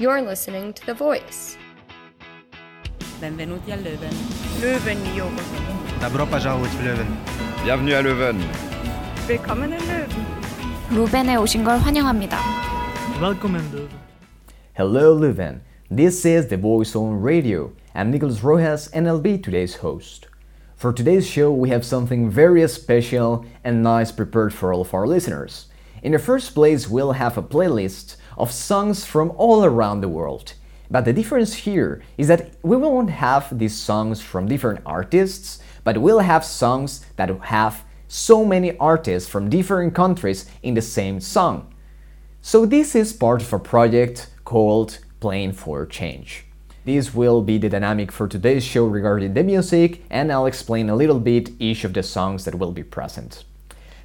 You're listening to The Voice. Benvenuti a Leuven. Leuven, Jure. Добро пожаловать в Лeuven. Bienvenue à Leuven. Willkommen in Leuven. 루벤에 오신 걸 환영합니다. Welcome in Leuven. Hello Leuven. This is The Voice on Radio. I'm Nicolas Rojas and I'll be today's host. For today's show, we have something very special and nice prepared for all of our listeners. In the first place, we'll have a playlist of songs from all around the world. But the difference here is that we won't have these songs from different artists, but we'll have songs that have so many artists from different countries in the same song. So, this is part of a project called Playing for Change. This will be the dynamic for today's show regarding the music, and I'll explain a little bit each of the songs that will be present.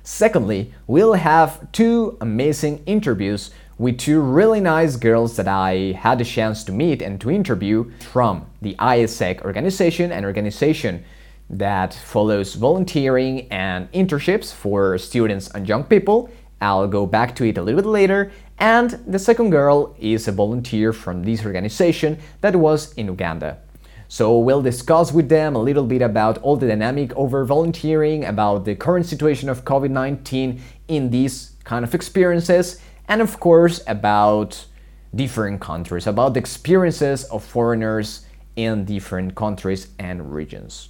Secondly, we'll have two amazing interviews with two really nice girls that I had the chance to meet and to interview from the AIESEC organization, an organization that follows volunteering and internships for students and young people. I'll go back to it a little bit later. And the second girl is a volunteer from this organization that was in Uganda. So we'll discuss with them a little bit about all the dynamic over volunteering, about the current situation of COVID 19 in these kind of experiences, and of course about different countries, about the experiences of foreigners in different countries and regions.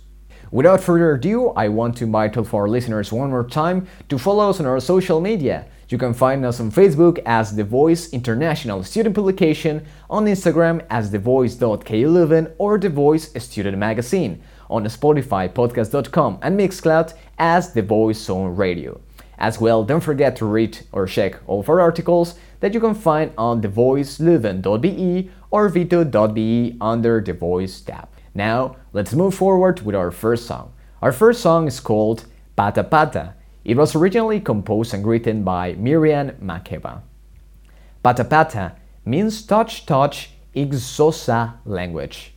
Without further ado, I want to invite all of our listeners one more time to follow us on our social media. You can find us on Facebook as The Voice International Student Publication, on Instagram as TheVoice.ku11 or The Voice Student Magazine, on Spotify, Podcast.com, and Mixcloud as The Voice Zone Radio. As well, don't forget to read or check all of our articles that you can find on thevoiceleuven.be or veto.be under the Voice tab. Now, let's move forward with our first song. Our first song is called Pata Pata. It was originally composed and written by Miriam Makeba. Pata Pata means touch touch Xhosa language,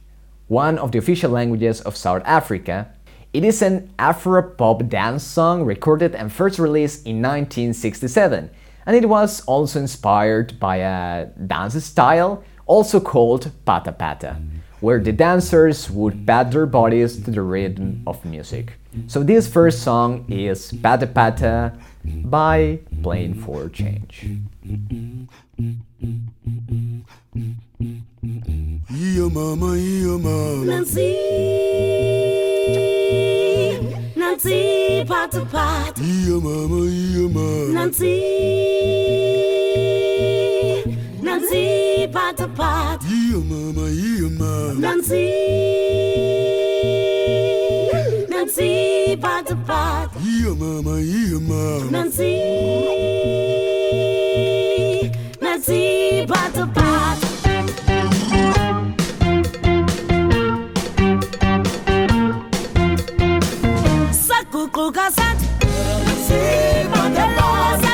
one of the official languages of South Africa. It is an Afro-pop dance song recorded and first released in 1967, and it was also inspired by a dance style also called Pata Pata where the dancers would pat their bodies to the rhythm of music. So this first song is Pata Pata by Playing for Change. Iyo mama, iyo mama. Nancy, Nancy, pata pata. Iyo mama, iyo mama. Nancy, Nancy, pata pata. Iyo mama, iyo mama. Nancy, Nancy, pata pata. Iyo mama, iyo mama. Nancy, Nancy, pata pata. Sakukuka sat, Nancy, pata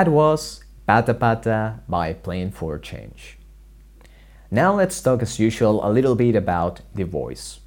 that was Pata Pata by Playing for Change. Now let's talk as usual a little bit about The Voice.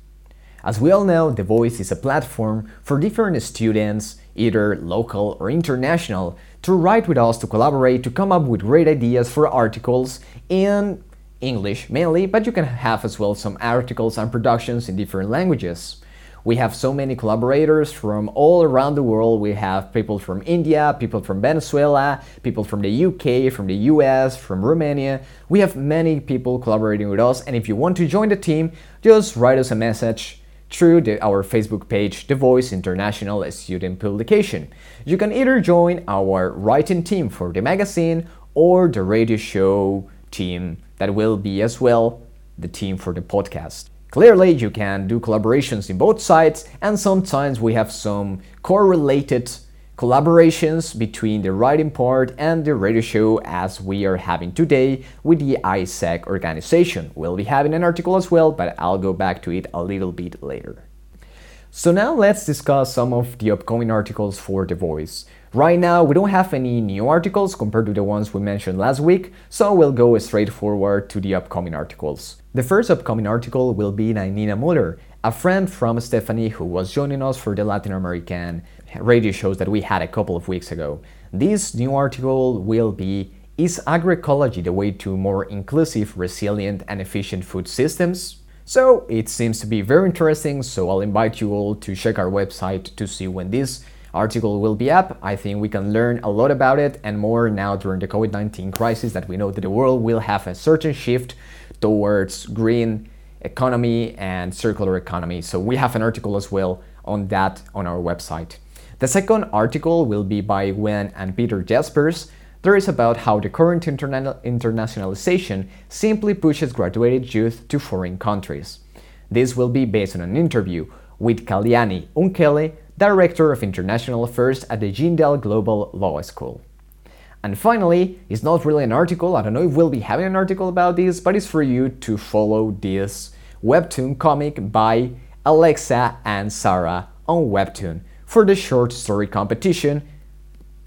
As we all know, The Voice is a platform for different students, either local or international, to write with us to collaborate to come up with great ideas for articles in English mainly, but you can have as well some articles and productions in different languages. We have so many collaborators from all around the world. We have people from India, people from Venezuela, people from the UK, from the US, from Romania. We have many people collaborating with us, and if you want to join the team, just write us a message through the, our Facebook page, The Voice International Student Publication. You can either join our writing team for the magazine or the radio show team that will be as well the team for the podcast. Clearly, you can do collaborations in both sides, and sometimes we have some correlated collaborations between the writing part and the radio show as we are having today with the AIESEC organization. We'll be having an article as well, but I'll go back to it a little bit later. So now let's discuss some of the upcoming articles for The Voice. Right now, we don't have any new articles compared to the ones we mentioned last week, so we'll go straight forward to the upcoming articles. The first upcoming article will be by Nina Muller, a friend from Stephanie who was joining us for the Latin American radio shows that we had a couple of weeks ago. This new article will be Is agroecology the way to more inclusive, resilient, and efficient food systems? So it seems to be very interesting, so I'll invite you all to check our website to see when this article will be up. I think we can learn a lot about it and more now during the COVID 19 crisis that we know that the world will have a certain shift towards green economy and circular economy. So we have an article as well on that on our website. The second article will be by Gwen and Peter Jaspers. There is about how the current interna- internationalization simply pushes graduated youth to foreign countries. This will be based on an interview with Kalyani Unkule, Director of International Affairs at the Jindal Global Law School. And finally, it's not really an article, I don't know if we'll be having an article about this, but it's for you to follow this webtoon comic by Alexa and Sarah on Webtoon for the short story competition.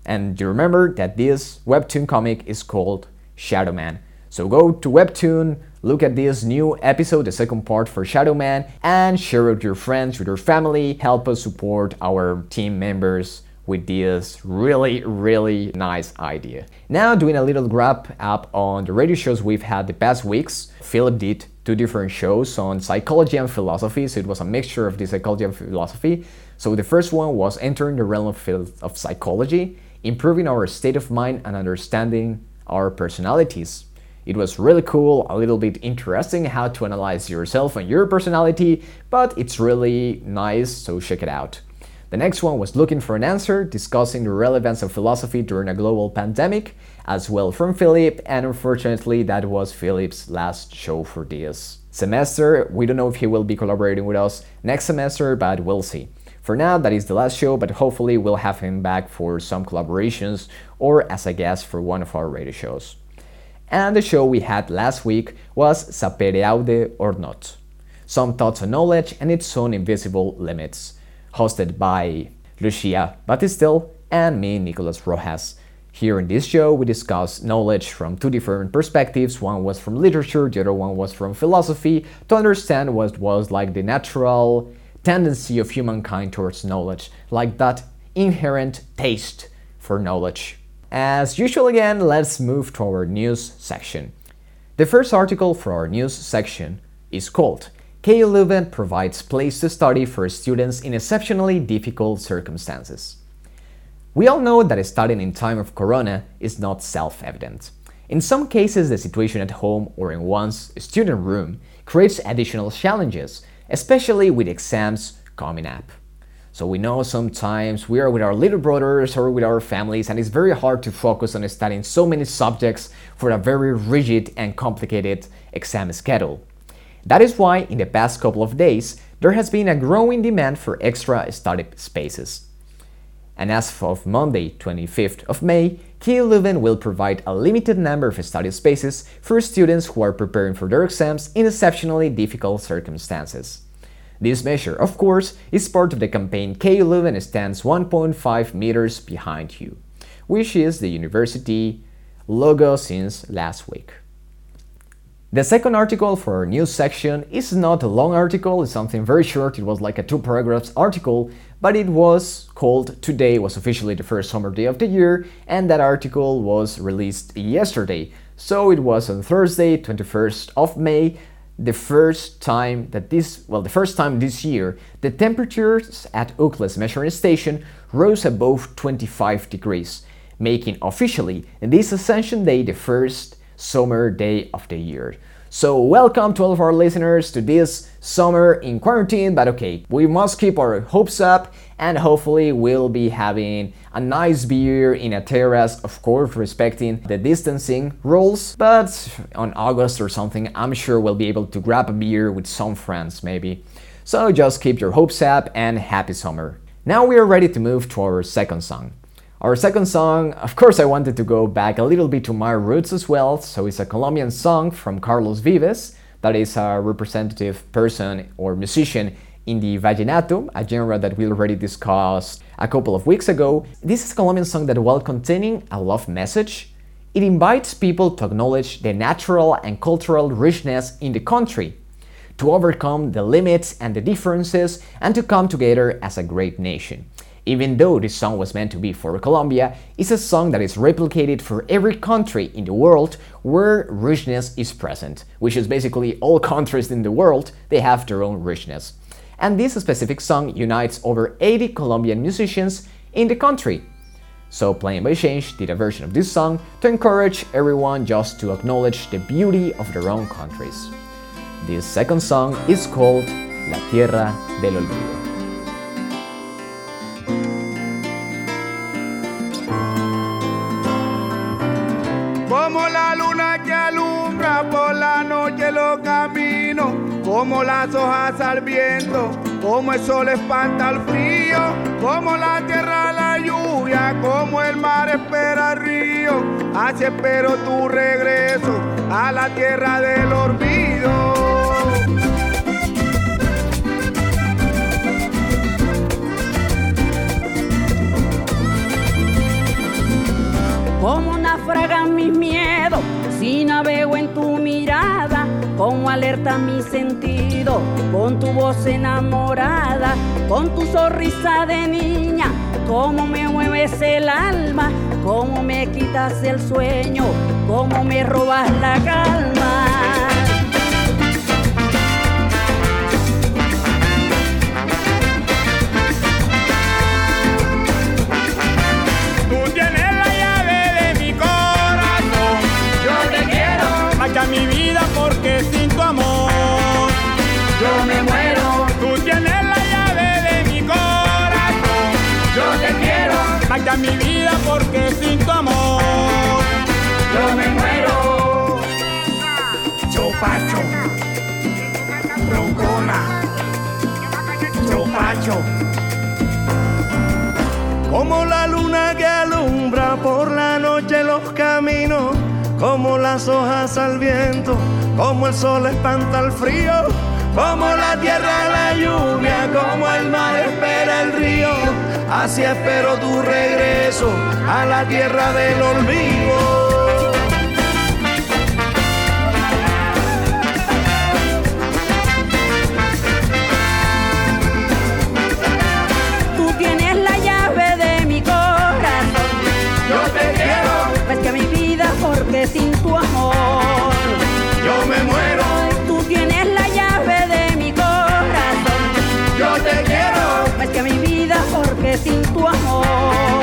And you remember that this webtoon comic is called Shadow Man. So go to Webtoon, look at this new episode, the second part for Shadow Man, and share it with your friends, with your family. Help us support our team members with this really, really nice idea. Now, doing a little wrap up on the radio shows we've had the past weeks. Philip did two different shows on psychology and philosophy, so it was a mixture of the psychology and philosophy. So the first one was entering the realm of, phil- of psychology, improving our state of mind and understanding our personalities. It was really cool, a little bit interesting how to analyze yourself and your personality, but it's really nice, so check it out. The next one was looking for an answer, discussing the relevance of philosophy during a global pandemic, as well from Philip, and unfortunately, that was Philip's last show for this semester. We don't know if he will be collaborating with us next semester, but we'll see. For now, that is the last show, but hopefully, we'll have him back for some collaborations or as a guest for one of our radio shows. And the show we had last week was Sapere Aude or Not Some Thoughts on Knowledge and Its Own Invisible Limits hosted by Lucia Batistel and me, Nicolas Rojas. Here in this show, we discuss knowledge from two different perspectives. One was from literature, the other one was from philosophy, to understand what was like the natural tendency of humankind towards knowledge, like that inherent taste for knowledge. As usual, again, let's move to our news section. The first article for our news section is called KU Leuven provides place to study for students in exceptionally difficult circumstances. We all know that studying in time of corona is not self-evident. In some cases, the situation at home or in one's student room creates additional challenges, especially with exams coming up. So we know sometimes we are with our little brothers or with our families, and it's very hard to focus on studying so many subjects for a very rigid and complicated exam schedule. That is why, in the past couple of days, there has been a growing demand for extra study spaces. And as of Monday, 25th of May, KU Leuven will provide a limited number of study spaces for students who are preparing for their exams in exceptionally difficult circumstances. This measure, of course, is part of the campaign KU Leuven stands 1.5 meters behind you. which is the university logo since last week. The second article for our news section is not a long article, it's something very short. It was like a two paragraphs article, but it was called Today was officially the first summer day of the year, and that article was released yesterday. So it was on Thursday, 21st of May, the first time that this, well, the first time this year, the temperatures at Ookles measuring station rose above 25 degrees, making officially this Ascension Day the first summer day of the year. So, welcome to all of our listeners to this summer in quarantine. But okay, we must keep our hopes up and hopefully we'll be having a nice beer in a terrace, of course, respecting the distancing rules. But on August or something, I'm sure we'll be able to grab a beer with some friends, maybe. So, just keep your hopes up and happy summer. Now we are ready to move to our second song. Our second song, of course, I wanted to go back a little bit to my roots as well, so it's a Colombian song from Carlos Vives, that is a representative person or musician in the vallenato, a genre that we already discussed a couple of weeks ago. This is a Colombian song that, while containing a love message, it invites people to acknowledge the natural and cultural richness in the country, to overcome the limits and the differences, and to come together as a great nation. Even though this song was meant to be for Colombia, it's a song that is replicated for every country in the world where richness is present, which is basically all countries in the world, they have their own richness. And this specific song unites over 80 Colombian musicians in the country. So Playing by Change did a version of this song to encourage everyone just to acknowledge the beauty of their own countries. This second song is called La Tierra del Olvido. Como la luna que alumbra por la noche los caminos, como las hojas al viento, como el sol espanta el frío, como la tierra la lluvia, como el mar espera el río, así espero tu regreso a la tierra del olvido. Como naufragan mis miedos. Si navego en tu mirada, como alerta mi sentido. Con tu voz enamorada, con tu sonrisa de niña, como me mueves el alma, como me quitas el sueño, como me robas la calma. Como la luna que alumbra por la noche los caminos, como las hojas al viento, como el sol espanta el frío, como la tierra la lluvia, como el mar espera el río, así espero tu regreso a la tierra del olvido. Sin tu amor. Yo me muero, Tú tienes la llave de mi corazón. Yo te quiero, Más que mi vida porque sin tu amor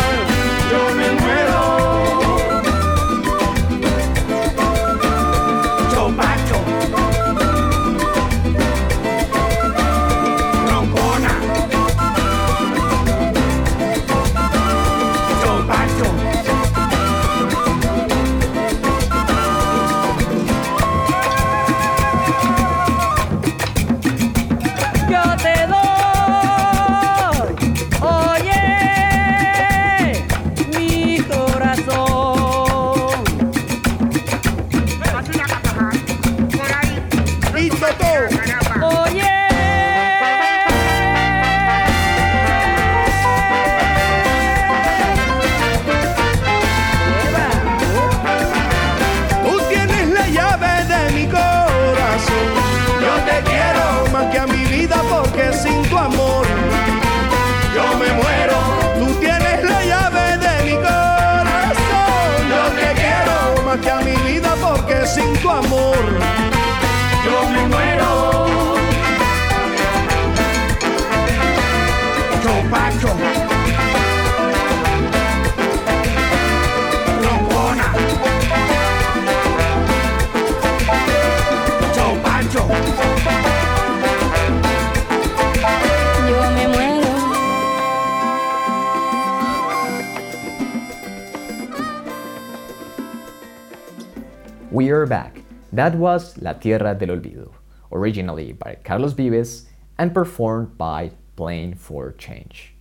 we are back. That was La Tierra del Olvido, originally by Carlos Vives and performed by Playing for Change.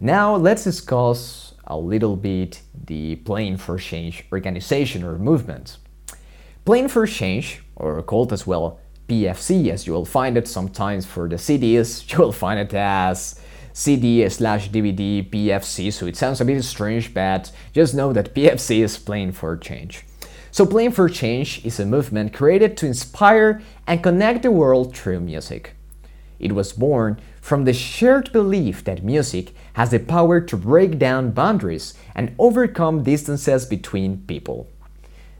Now let's discuss a little bit the Playing for Change organization or movement. Playing for Change, or called as well PFC, as you will find it sometimes for the CDs, you will find it as CD slash DVD PFC, so it sounds a bit strange, but just know that PFC is Playing for Change. So, Playing for Change is a movement created to inspire and connect the world through music. It was born from the shared belief that music has the power to break down boundaries and overcome distances between people.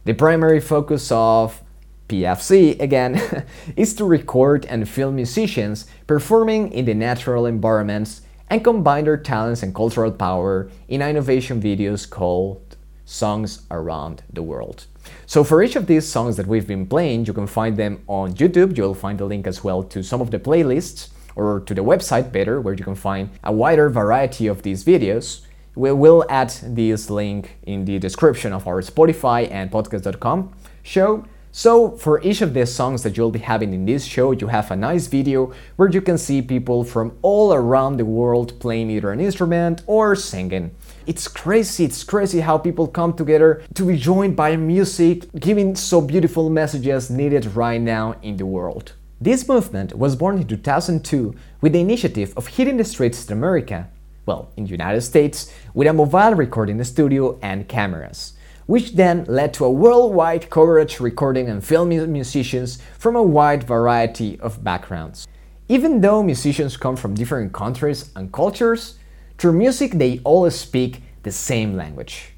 The primary focus of PFC, again, is to record and film musicians performing in the natural environments and combine their talents and cultural power in innovation videos called Songs Around the World. So for each of these songs that we've been playing, you can find them on YouTube. You'll find the link as well to some of the playlists or to the website better, where you can find a wider variety of these videos. We will add this link in the description of our Spotify and podcast.com show. So, for each of the songs that you'll be having in this show, you have a nice video where you can see people from all around the world playing either an instrument or singing. It's crazy, it's crazy how people come together to be joined by music, giving so beautiful messages needed right now in the world. This movement was born in 2002 with the initiative of hitting the streets in America, well, in the United States, with a mobile recording studio and cameras which then led to a worldwide coverage recording and filming musicians from a wide variety of backgrounds. Even though musicians come from different countries and cultures, through music they all speak the same language.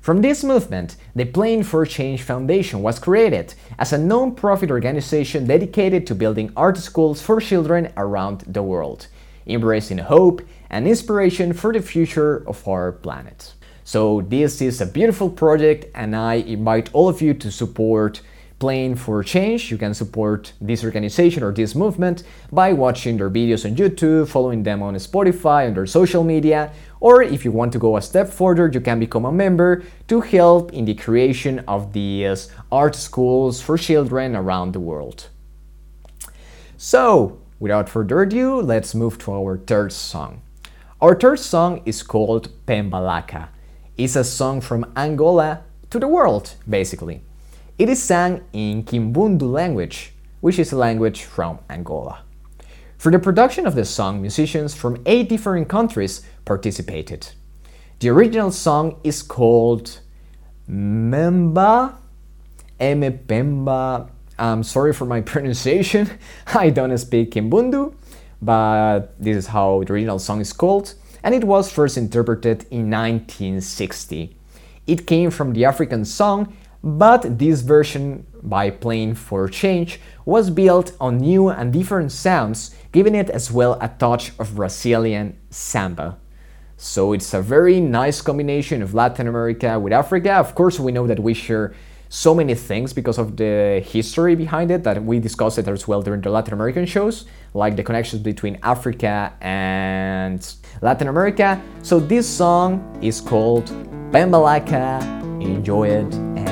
From this movement, the Playing for Change Foundation was created as a non-profit organization dedicated to building art schools for children around the world, embracing hope and inspiration for the future of our planet. So this is a beautiful project and I invite all of you to support Playing for Change. You can support this organization or this movement by watching their videos on YouTube, following them on Spotify, on their social media, or if you want to go a step further, you can become a member to help in the creation of these art schools for children around the world. So, without further ado, let's move to our third song. Our third song is called Pembalaka It's a song from Angola to the world, basically. It is sung in Kimbundu language, which is a language from Angola. For the production of the song, musicians from eight different countries participated. The original song is called Memba, Pemba. I'm sorry for my pronunciation, I don't speak Kimbundu, but this is how the original song is called and it was first interpreted in 1960. It came from the African song, but this version, by Playing for Change, was built on new and different sounds, giving it as well a touch of Brazilian samba. So it's a very nice combination of Latin America with Africa. Of course, we know that we share so many things because of the history behind it that we discussed it as well during the Latin American shows, like the connections between Africa and Latin America. So this song is called Pembalaka. Enjoy it.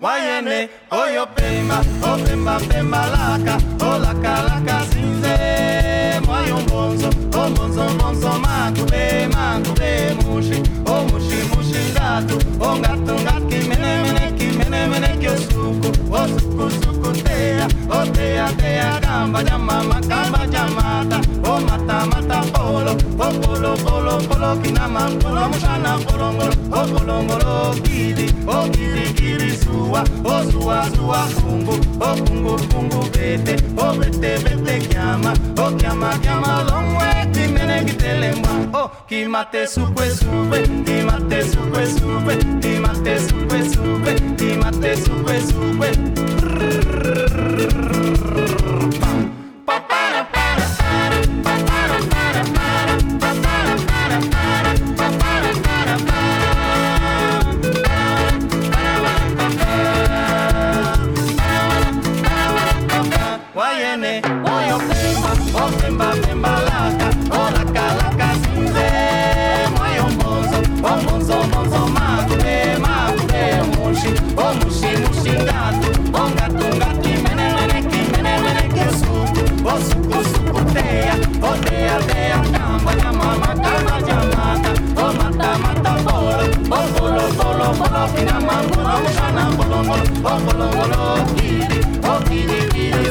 Wayene, oyo pemba, o pemba laka, o laka laka sinze, moyo mbonzo, o mbonzo makube, makube mushi, o mushi ngatu, o ngatu ngatu mene mene ki mene mene ki o suku, o suku suku tea, o tea tea gamba jamama gamba jamata, mata mata polo, o polo polo polo kinama polo mushana polo ngolo, o polo oh, ngolo kidi, o oh, kidi kidi suwa, o suwa suwa kungu, o kungu kungu bete, o bete bete kiama, o kiama kiama longwe, kimene kitelemwa, o kimate supwe supwe, kimate supwe supwe, kimate supwe supwe, kimate supwe supwe. Wayene, Oh, kina mangolo kana bolongolo o bolongolo kiri o kiri kiri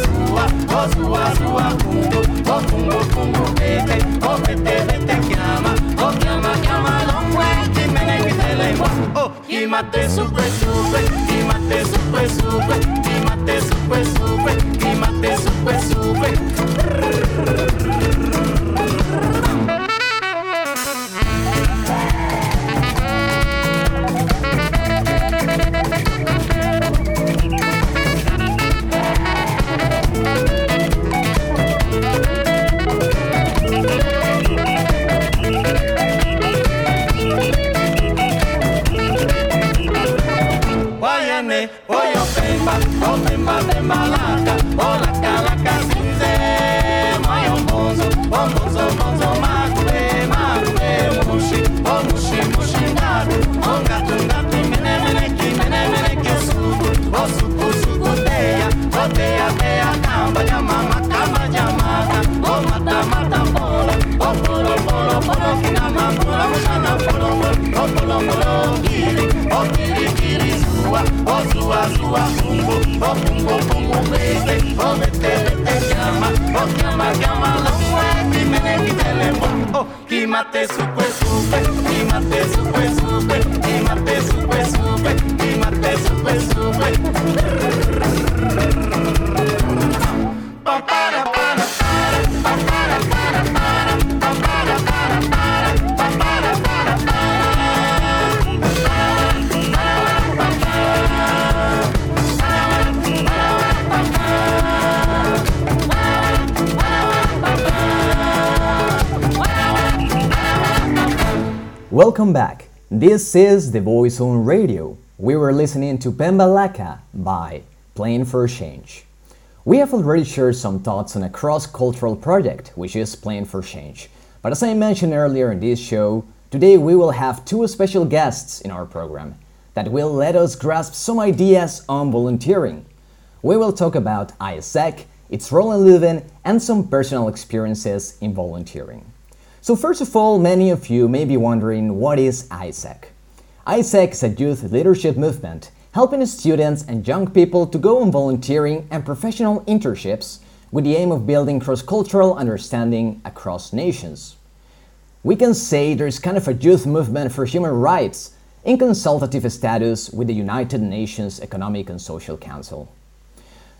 This is The Voice on Radio. We were listening to Pembalaka by Playing for Change. We have already shared some thoughts on a cross cultural project, which is Playing for Change. But as I mentioned earlier in this show, today we will have two special guests in our program that will let us grasp some ideas on volunteering. We will talk about AIESEC, its role in Leuven, and some personal experiences in volunteering. So, first of all, many of you may be wondering what is AIESEC? AIESEC is a youth leadership movement helping students and young people to go on volunteering and professional internships with the aim of building cross cultural understanding across nations. We can say there's kind of a youth movement for human rights in consultative status with the United Nations Economic and Social Council.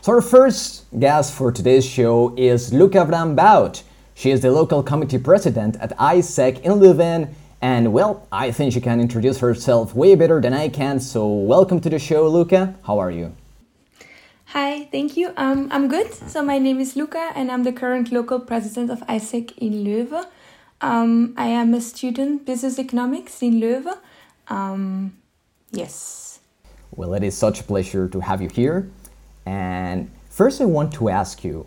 So, our first guest for today's show is Luka Vrambout. She is the local committee president at AIESEC in Leuven. And well, I think she can introduce herself way better than I can. So, welcome to the show, Luka. How are you? Hi, thank you. Um, I'm good. So my name is Luka, and I'm the current local president of AIESEC in Leuven. Um, I am a student business economics in Leuven. Um, yes. Well, it is such a pleasure to have you here. And first, I want to ask you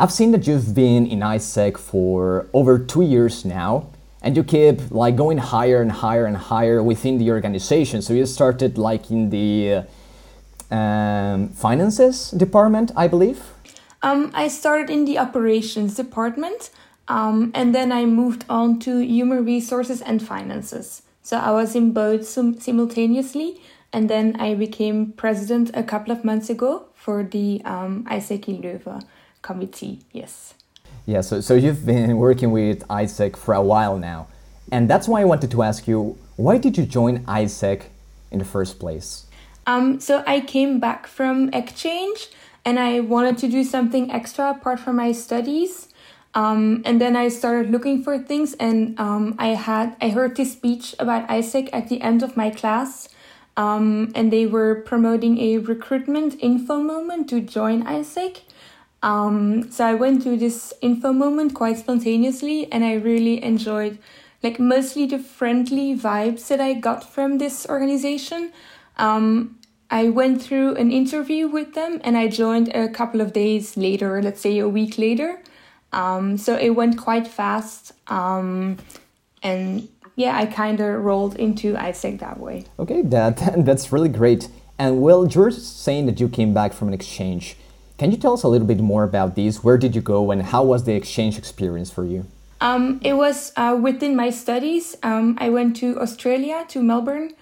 I've seen that you've been in AIESEC for over two years now, and you keep like going higher and higher and higher within the organization. So you started like in the um, finances department, I believe. Um, I started in the operations department, um, and then I moved on to human resources and finances. So I was in both sim- simultaneously, and then I became president a couple of months ago for the um, AIESEC in Leuven committee. Yes. Yeah, so, so you've been working with AIESEC for a while now. And that's why I wanted to ask you why did you join AIESEC in the first place? Um, so I came back from exchange and I wanted to do something extra apart from my studies. Um, and then I started looking for things, and um, I had I heard this speech about AIESEC at the end of my class, um, and they were promoting a recruitment info moment to join AIESEC. Um, so I went through this info moment quite spontaneously, and I really enjoyed, like mostly the friendly vibes that I got from this organization. Um, I went through an interview with them, and I joined a couple of days later, let's say a week later. Um, so it went quite fast, um, and yeah, I kind of rolled into AIESEC that way. Okay, that that's really great. And well, you're saying that you came back from an exchange. Can you tell us a little bit more about these? Where did you go, and how was the exchange experience for you? Um, it was uh, within my studies. Um, I went to Australia, to Melbourne,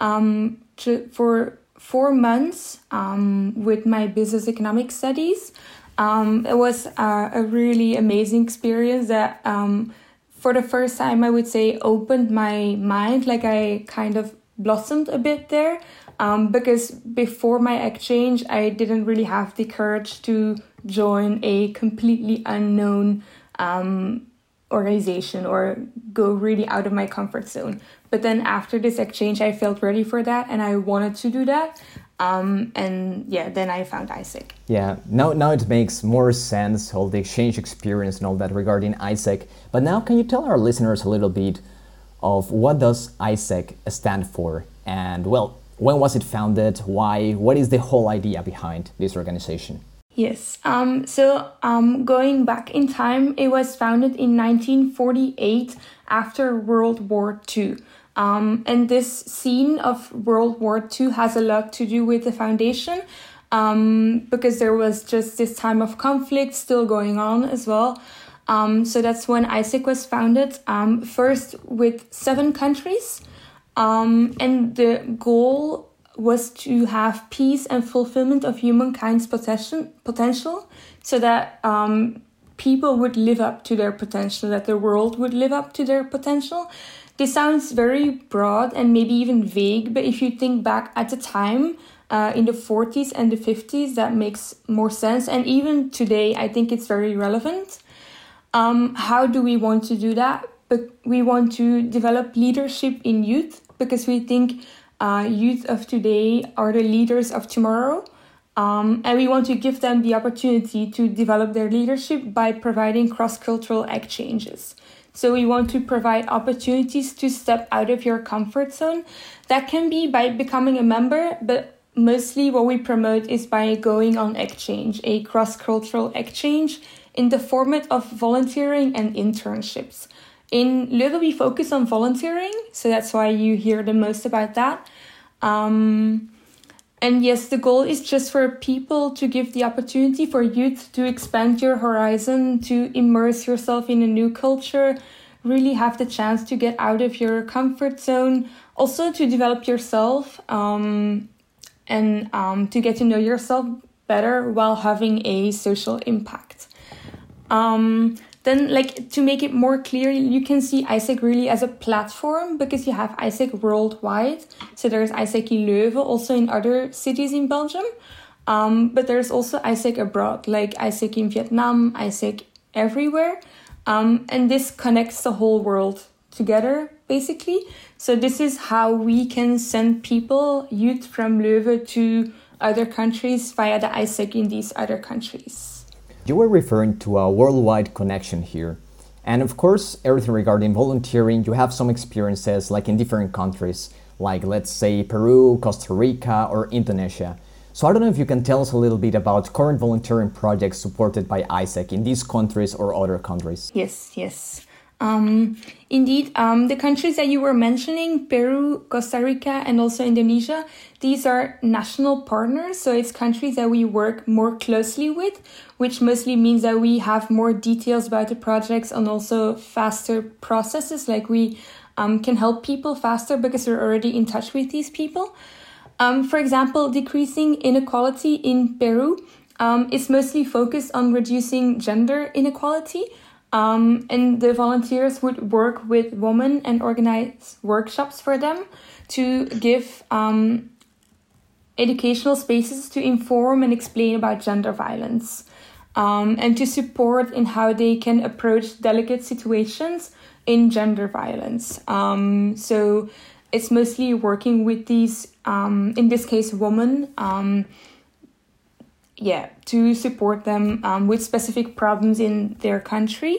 um, to, for four months um, with my business economics studies. Um, it was uh, a really amazing experience that, um, for the first time, I would say opened my mind. Like I kind of blossomed a bit there. Um, because before my exchange, I didn't really have the courage to join a completely unknown um, organization or go really out of my comfort zone. But then after this exchange, I felt ready for that and I wanted to do that. Um, and yeah, then I found AIESEC. Yeah, now, now it makes more sense, all the exchange experience and all that regarding AIESEC. But now, can you tell our listeners a little bit of what does AIESEC stand for? And well, when was it founded? Why? What is the whole idea behind this organization? Yes. Um, so um, going back in time, it was founded in 1948 after World War II. Um, and this scene of World War II has a lot to do with the foundation um, because there was just this time of conflict still going on as well. Um, so that's when AIESEC was founded, um, first with seven countries. Um, and the goal was to have peace and fulfillment of humankind's potential, potential so that um, people would live up to their potential, that the world would live up to their potential. This sounds very broad and maybe even vague, but if you think back at the time, uh, in the 40s and the 50s, that makes more sense. And even today, I think it's very relevant. Um, how do we want to do that? But we want to develop leadership in youth because we think uh, youth of today are the leaders of tomorrow. Um, and we want to give them the opportunity to develop their leadership by providing cross cultural exchanges. So, we want to provide opportunities to step out of your comfort zone. That can be by becoming a member, but mostly what we promote is by going on exchange, a cross cultural exchange in the format of volunteering and internships. In Leuven, we focus on volunteering, so that's why you hear the most about that. Um, and yes, the goal is just for people to give the opportunity for youth to expand your horizon, to immerse yourself in a new culture, really have the chance to get out of your comfort zone, also to develop yourself um, and um, to get to know yourself better while having a social impact. Um, then like to make it more clear you can see AIESEC really as a platform because you have AIESEC worldwide. So there's AIESEC in leuven also in other cities in belgium. Um, but there's also AIESEC abroad like AIESEC in vietnam AIESEC everywhere. Um, and this connects the whole world together basically. So this is how we can send people youth from leuven to other countries via the AIESEC in these other countries you were referring to a worldwide connection here. And of course, everything regarding volunteering, you have some experiences like in different countries, like let's say Peru, Costa Rica, or Indonesia. So I don't know if you can tell us a little bit about current volunteering projects supported by AIESEC in these countries or other countries. Yes, yes. Um, indeed, um, the countries that you were mentioning, Peru, Costa Rica, and also Indonesia, these are national partners. So it's countries that we work more closely with, which mostly means that we have more details about the projects and also faster processes. Like we um, can help people faster because we're already in touch with these people. Um, for example, decreasing inequality in Peru um, is mostly focused on reducing gender inequality. Um, and the volunteers would work with women and organize workshops for them to give um, educational spaces to inform and explain about gender violence um, and to support in how they can approach delicate situations in gender violence. Um, so it's mostly working with these, um, in this case, women um, yeah, to support them um, with specific problems in their country.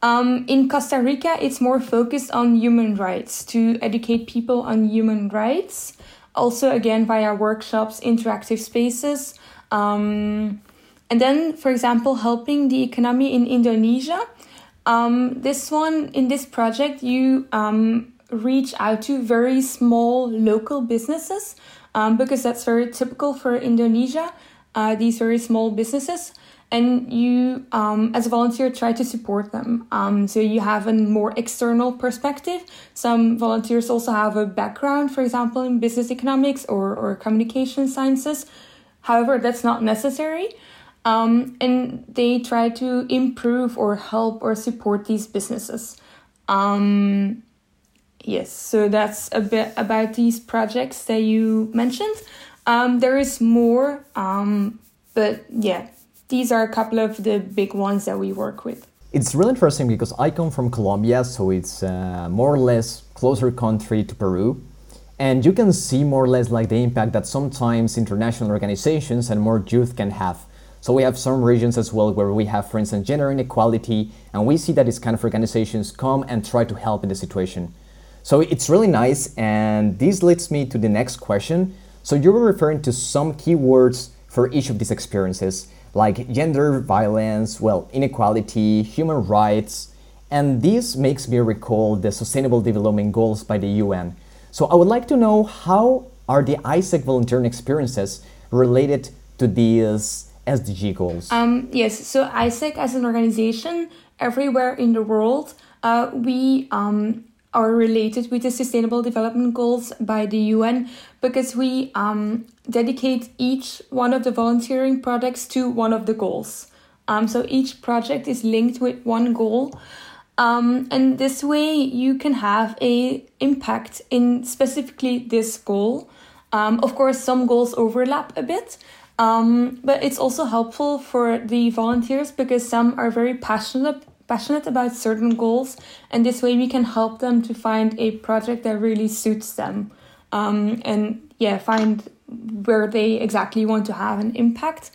Um, in Costa Rica, it's more focused on human rights to educate people on human rights. Also, again, via workshops, interactive spaces. Um, and then, for example, helping the economy in Indonesia. Um, this one, in this project, you um, reach out to very small local businesses um, because that's very typical for Indonesia uh, these very small businesses and you um, as a volunteer try to support them um, so you have a more external perspective some volunteers also have a background for example in business economics or, or communication sciences however that's not necessary Um, and they try to improve or help or support these businesses. Um, yes, so that's a bit about these projects that you mentioned. Um, there is more, um, but yeah, these are a couple of the big ones that we work with. It's really interesting because I come from Colombia, so it's uh, more or less closer country to Peru. And you can see more or less like the impact that sometimes international organizations and more youth can have. So we have some regions as well where we have, for instance, gender inequality, and we see that these kind of organizations come and try to help in the situation. So it's really nice, and this leads me to the next question. So you were referring to some keywords for each of these experiences like gender violence, well, inequality, human rights, and this makes me recall the Sustainable Development Goals by the UN. So I would like to know how are the AIESEC volunteering experiences related to these SDG goals? Um, yes, so AIESEC as an organization everywhere in the world, uh, we um, are related with the Sustainable Development Goals by the UN because we um, dedicate each one of the volunteering projects to one of the goals. Um, so each project is linked with one goal. Um, and this way you can have a impact in specifically this goal. Um, of course, some goals overlap a bit, um, but it's also helpful for the volunteers because some are very passionate passionate about certain goals, and this way we can help them to find a project that really suits them, um, and yeah, find where they exactly want to have an impact.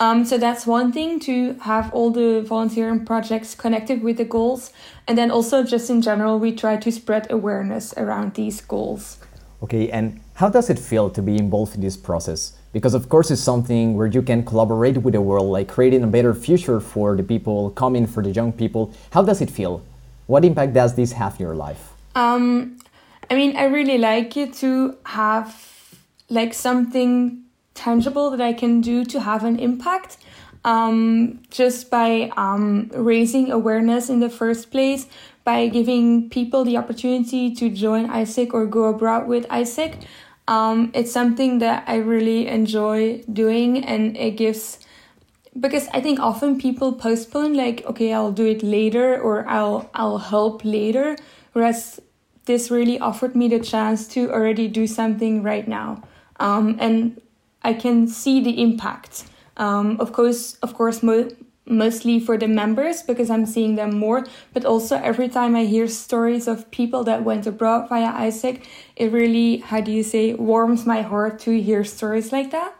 Um, so that's one thing to have all the volunteering projects connected with the goals, and then also just in general, we try to spread awareness around these goals. Okay, and how does it feel to be involved in this process? Because of course it's something where you can collaborate with the world, like creating a better future for the people coming, for the young people. How does it feel? What impact does this have in your life? Um, I mean, I really like it to have like something tangible that I can do to have an impact. Um, just by um, raising awareness in the first place, by giving people the opportunity to join AIESEC or go abroad with AIESEC. Um, it's something that I really enjoy doing, and it gives because I think often people postpone like okay I'll do it later or I'll I'll help later, whereas this really offered me the chance to already do something right now, um, and I can see the impact. Um, of course, of course, mo- mostly for the members because I'm seeing them more. But also every time I hear stories of people that went abroad via AIESEC, it really, how do you say, warms my heart to hear stories like that.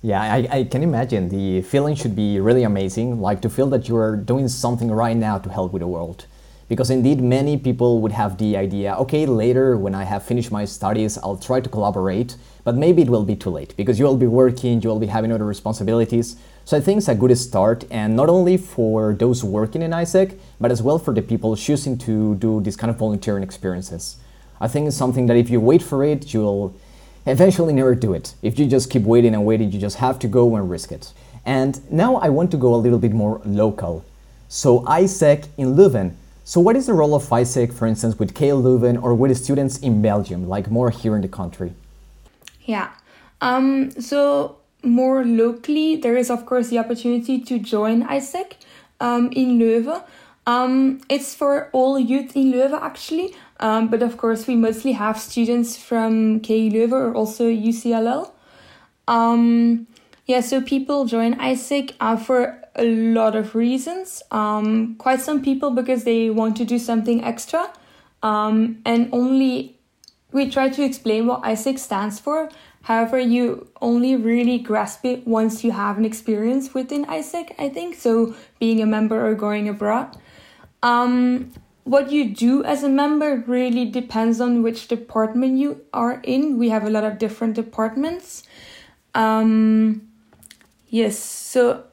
Yeah, I, I can imagine. The feeling should be really amazing, like to feel that you are doing something right now to help with the world. Because indeed, many people would have the idea okay, later when I have finished my studies, I'll try to collaborate, but maybe it will be too late because you will be working, you will be having other responsibilities. So I think it's a good start, and not only for those working in AIESEC, but as well for the people choosing to do these kind of volunteering experiences. I think it's something that if you wait for it, you'll eventually never do it. If you just keep waiting and waiting, you just have to go and risk it. And now I want to go a little bit more local. So AIESEC in Leuven. So what is the role of AIESEC, for instance, with KU Leuven or with students in Belgium, like more here in the country? Yeah. Um, so more locally, there is of course the opportunity to join AIESEC um, in Leuven. Um, it's for all youth in Leuven actually, um, but of course we mostly have students from KU Leuven or also UCLL. Um, yeah, so people join AIESEC uh, for a lot of reasons. Um, quite some people because they want to do something extra, um, and only we try to explain what AIESEC stands for However, you only really grasp it once you have an experience within AIESEC, I think. So, being a member or going abroad. Um, what you do as a member really depends on which department you are in. We have a lot of different departments. Um, yes, so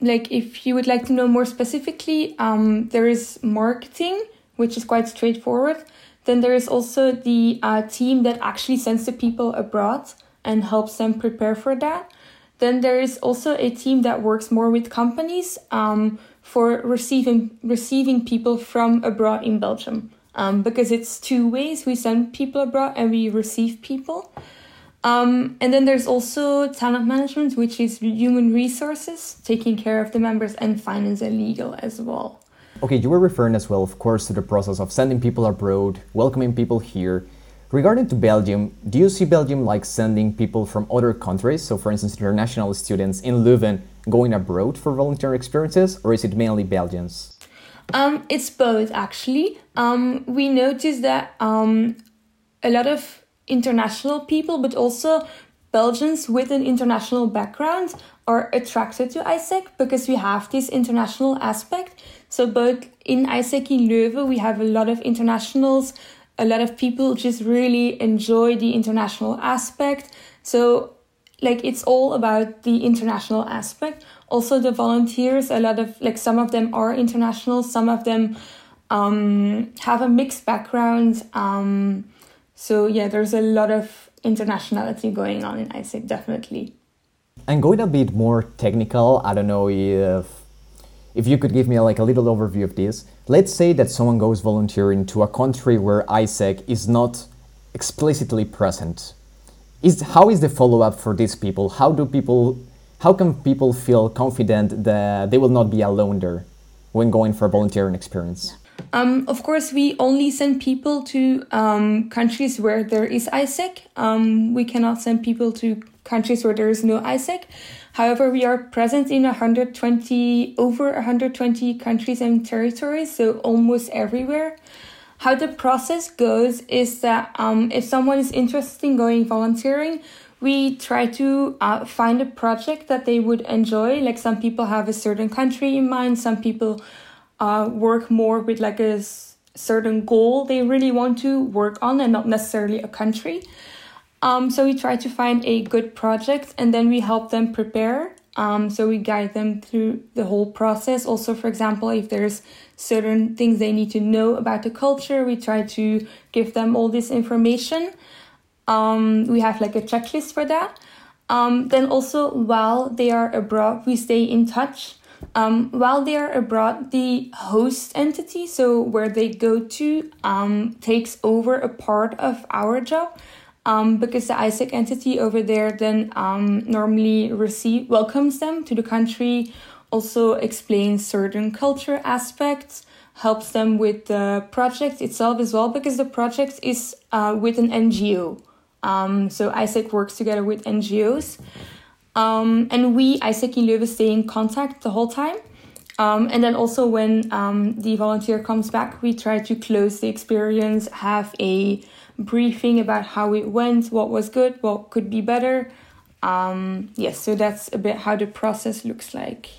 like if you would like to know more specifically, um, there is marketing, which is quite straightforward. Then there is also the uh, team that actually sends the people abroad and helps them prepare for that. Then there is also a team that works more with companies um, for receiving receiving people from abroad in Belgium. Um, because it's two ways we send people abroad and we receive people. Um, and then there's also talent management, which is human resources, taking care of the members, and finance and legal as well. Okay, you were referring as well, of course, to the process of sending people abroad, welcoming people here. Regarding to Belgium, do you see Belgium like sending people from other countries, so for instance, international students in Leuven going abroad for volunteer experiences, or is it mainly Belgians? Um, it's both actually. Um, we noticed that um, a lot of international people, but also Belgians with an international background are attracted to AIESEC because we have this international aspect. So both in AIESEC in Leuven, we have a lot of internationals. A lot of people just really enjoy the international aspect. So like it's all about the international aspect. Also the volunteers, a lot of like some of them are international, some of them um, have a mixed background. Um, so yeah, there's a lot of internationality going on in AIESEC, definitely. And going a bit more technical, I don't know if if you could give me like a little overview of this. Let's say that someone goes volunteering to a country where AIESEC is not explicitly present. Is how is the follow up for these people? How do people how can people feel confident that they will not be alone there when going for a volunteering experience? Um, of course, we only send people to um, countries where there is AIESEC. Um, we cannot send people to countries where there is no AIESEC. However, we are present in 120 over 120 countries and territories, so almost everywhere. How the process goes is that um, if someone is interested in going volunteering, we try to uh, find a project that they would enjoy. Like some people have a certain country in mind, some people uh, work more with like a certain goal they really want to work on and not necessarily a country. Um, so we try to find a good project and then we help them prepare. Um, so we guide them through the whole process. Also, for example, if there's certain things they need to know about the culture, we try to give them all this information. Um, we have like a checklist for that. Um, then also while they are abroad, we stay in touch. Um, while they are abroad, the host entity, so where they go to, um, takes over a part of our job. Um, because the AIESEC entity over there then um, normally receive welcomes them to the country, also explains certain culture aspects, helps them with the project itself as well, because the project is uh, with an NGO. Um, so AIESEC works together with NGOs. Um, and we, AIESEC in Leuven, stay in contact the whole time. Um, and then also when um, the volunteer comes back, we try to close the experience, have a briefing about how it went, what was good, what could be better. Um, yes, so that's a bit how the process looks like.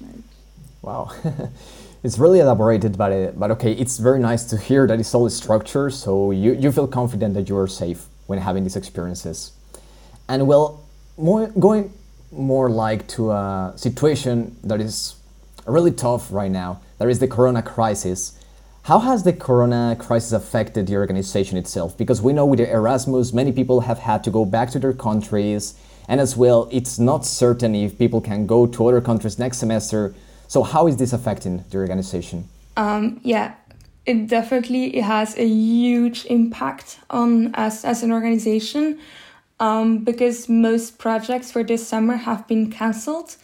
Wow. it's really elaborated, but, uh, but okay, it's very nice to hear that it's all structured, so you, you feel confident that you are safe when having these experiences. And well, more, going more like to a situation that is really tough right now, there is the corona crisis. How has the corona crisis affected the organization itself? Because we know with the Erasmus, many people have had to go back to their countries, and as well, it's not certain if people can go to other countries next semester. So, how is this affecting the organization? Um, yeah, it definitely it has a huge impact on us as an organization um, because most projects for this summer have been cancelled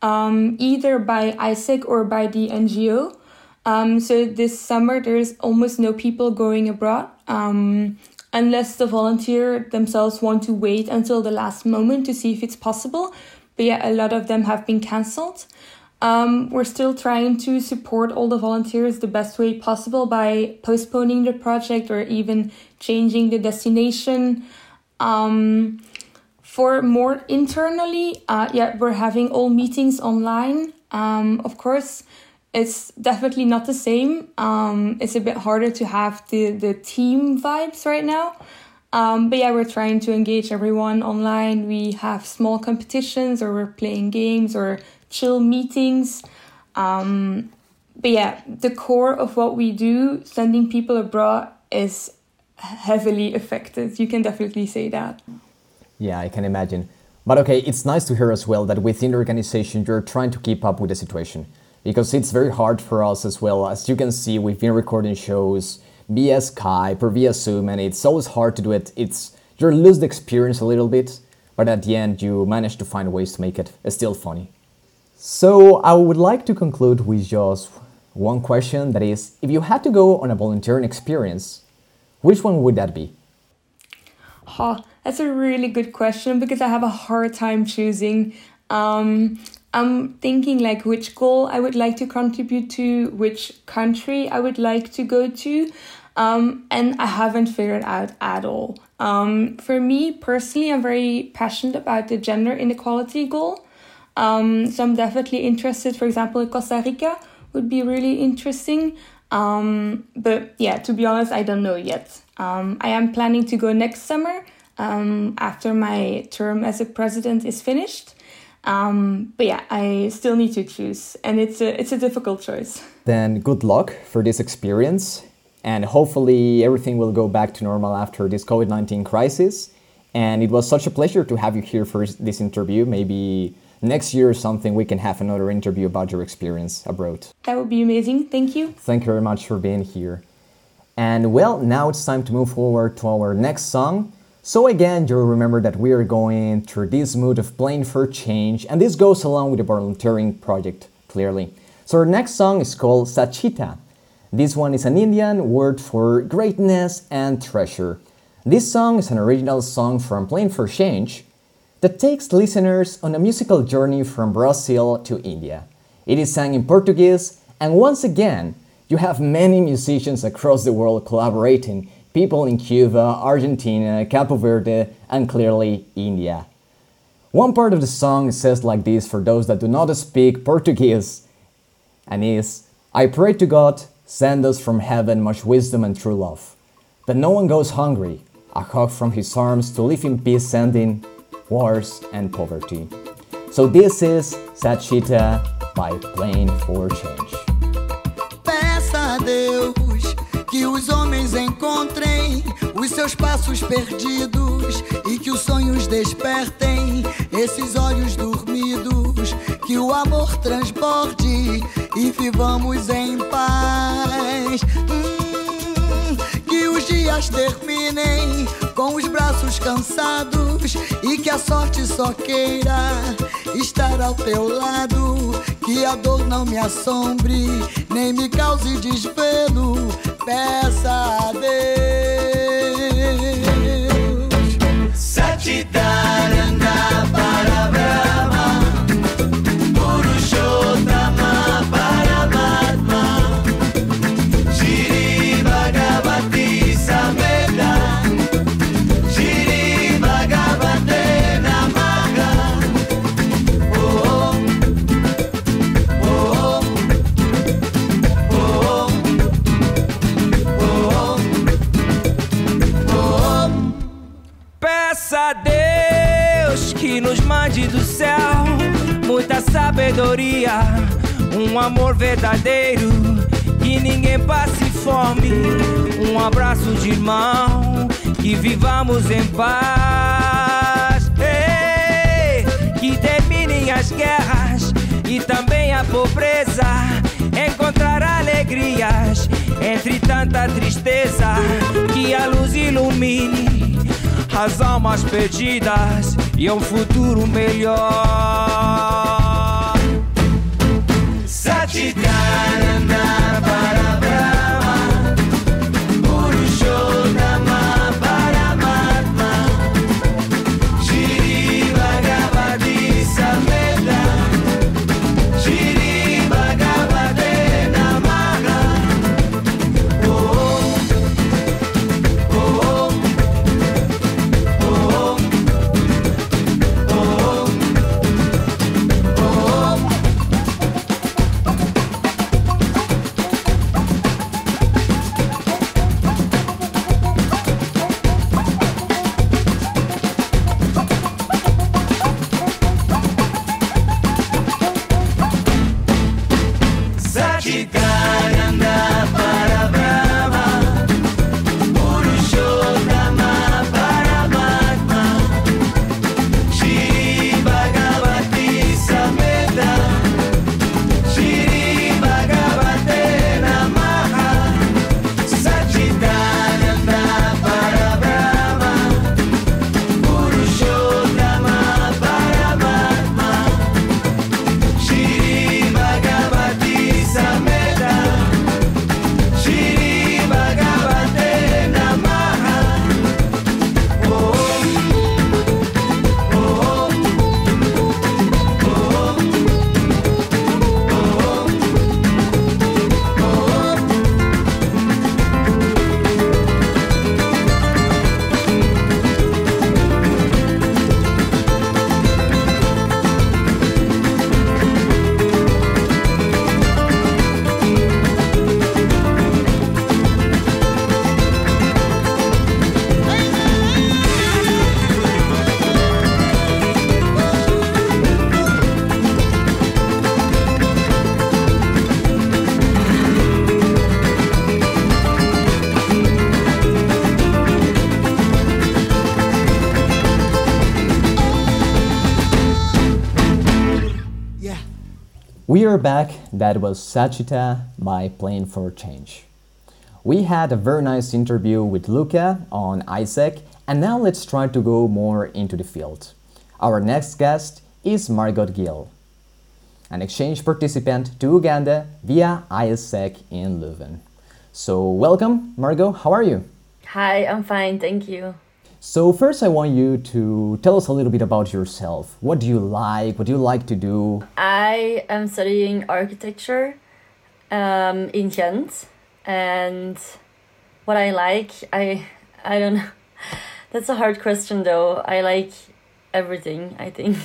um, either by AIESEC or by the NGO. Um, so this summer there's almost no people going abroad um, unless the volunteer themselves want to wait until the last moment to see if it's possible. But yeah, a lot of them have been cancelled. Um, we're still trying to support all the volunteers the best way possible by postponing the project or even changing the destination. Um, for more internally, uh, yeah, we're having all meetings online. Um, of course, it's definitely not the same. Um, it's a bit harder to have the, the team vibes right now. Um, but yeah, we're trying to engage everyone online. We have small competitions or we're playing games or chill meetings. Um, but yeah, the core of what we do, sending people abroad, is heavily affected. You can definitely say that. Yeah, I can imagine. But okay, it's nice to hear as well that within the organization you're trying to keep up with the situation. Because it's very hard for us as well. As you can see, we've been recording shows via Skype or via Zoom, and it's always hard to do it. It's you lose the experience a little bit. but at the end you manage to find ways to make it still funny. So I would like to conclude with just one question that is if you had to go on a volunteering experience, which one would that be? Oh, that's a really good question because I have a hard time choosing. Um, I'm thinking like which goal I would like to contribute to, which country I would like to go to, um, and I haven't figured out at all. Um, for me personally, I'm very passionate about the gender inequality goal. Um, so I'm definitely interested, for example, Costa Rica would be really interesting. Um, but yeah, to be honest, I don't know yet. Um, I am planning to go next summer um, after my term as a president is finished. Um, but yeah, I still need to choose, and it's a it's a difficult choice. Then good luck for this experience, and hopefully everything will go back to normal after this COVID nineteen crisis. And it was such a pleasure to have you here for this interview. Maybe next year or something we can have another interview about your experience abroad. That would be amazing. Thank you. Thank you very much for being here. And well, now it's time to move forward to our next song. So again, you'll remember that we are going through this mood of playing for change, and this goes along with the volunteering project, clearly. So our next song is called Sachita. This one is an Indian word for greatness and treasure. This song is an original song from Playing for Change that takes listeners on a musical journey from Brazil to India. It is sung in Portuguese, and once again, you have many musicians across the world collaborating people in Cuba, Argentina, Capo Verde, and clearly India. One part of the song says like this for those that do not speak Portuguese, and is I pray to God, send us from heaven much wisdom and true love, that no one goes hungry, a hug from his arms to live in peace, sending wars and poverty. So this is Sachita by Playing for Change. Peça a Deus que os homens encontrem os seus passos perdidos e que os sonhos despertem esses olhos dormidos, que o amor transborde e vivamos em paz. Hum, dias terminem com os braços cansados e que a sorte só queira estar ao teu lado. Que a dor não me assombre, nem me cause desvelo. Peça a Deus. Satitaranda do céu muita sabedoria, um amor verdadeiro, que ninguém passe fome, um abraço de irmão, que vivamos em paz. Ei, que terminem as guerras e também a pobreza, encontrar alegrias entre tanta tristeza, as almas perdidas e um futuro melhor. Satitarana We are back. That was Sachita by Playing for Change. We had a very nice interview with Luka on AIESEC, and now let's try to go more into the field. Our next guest is Margot Gilles, an exchange participant to Uganda via AIESEC in Leuven. So, welcome, Margot. How are you? Hi, I'm fine, thank you. So, first, I want you to tell us a little bit about yourself. What do you like? What do you like to do? I am studying architecture um, in Ghent, and what I like, I I don't know. That's a hard question though. I like everything. I think.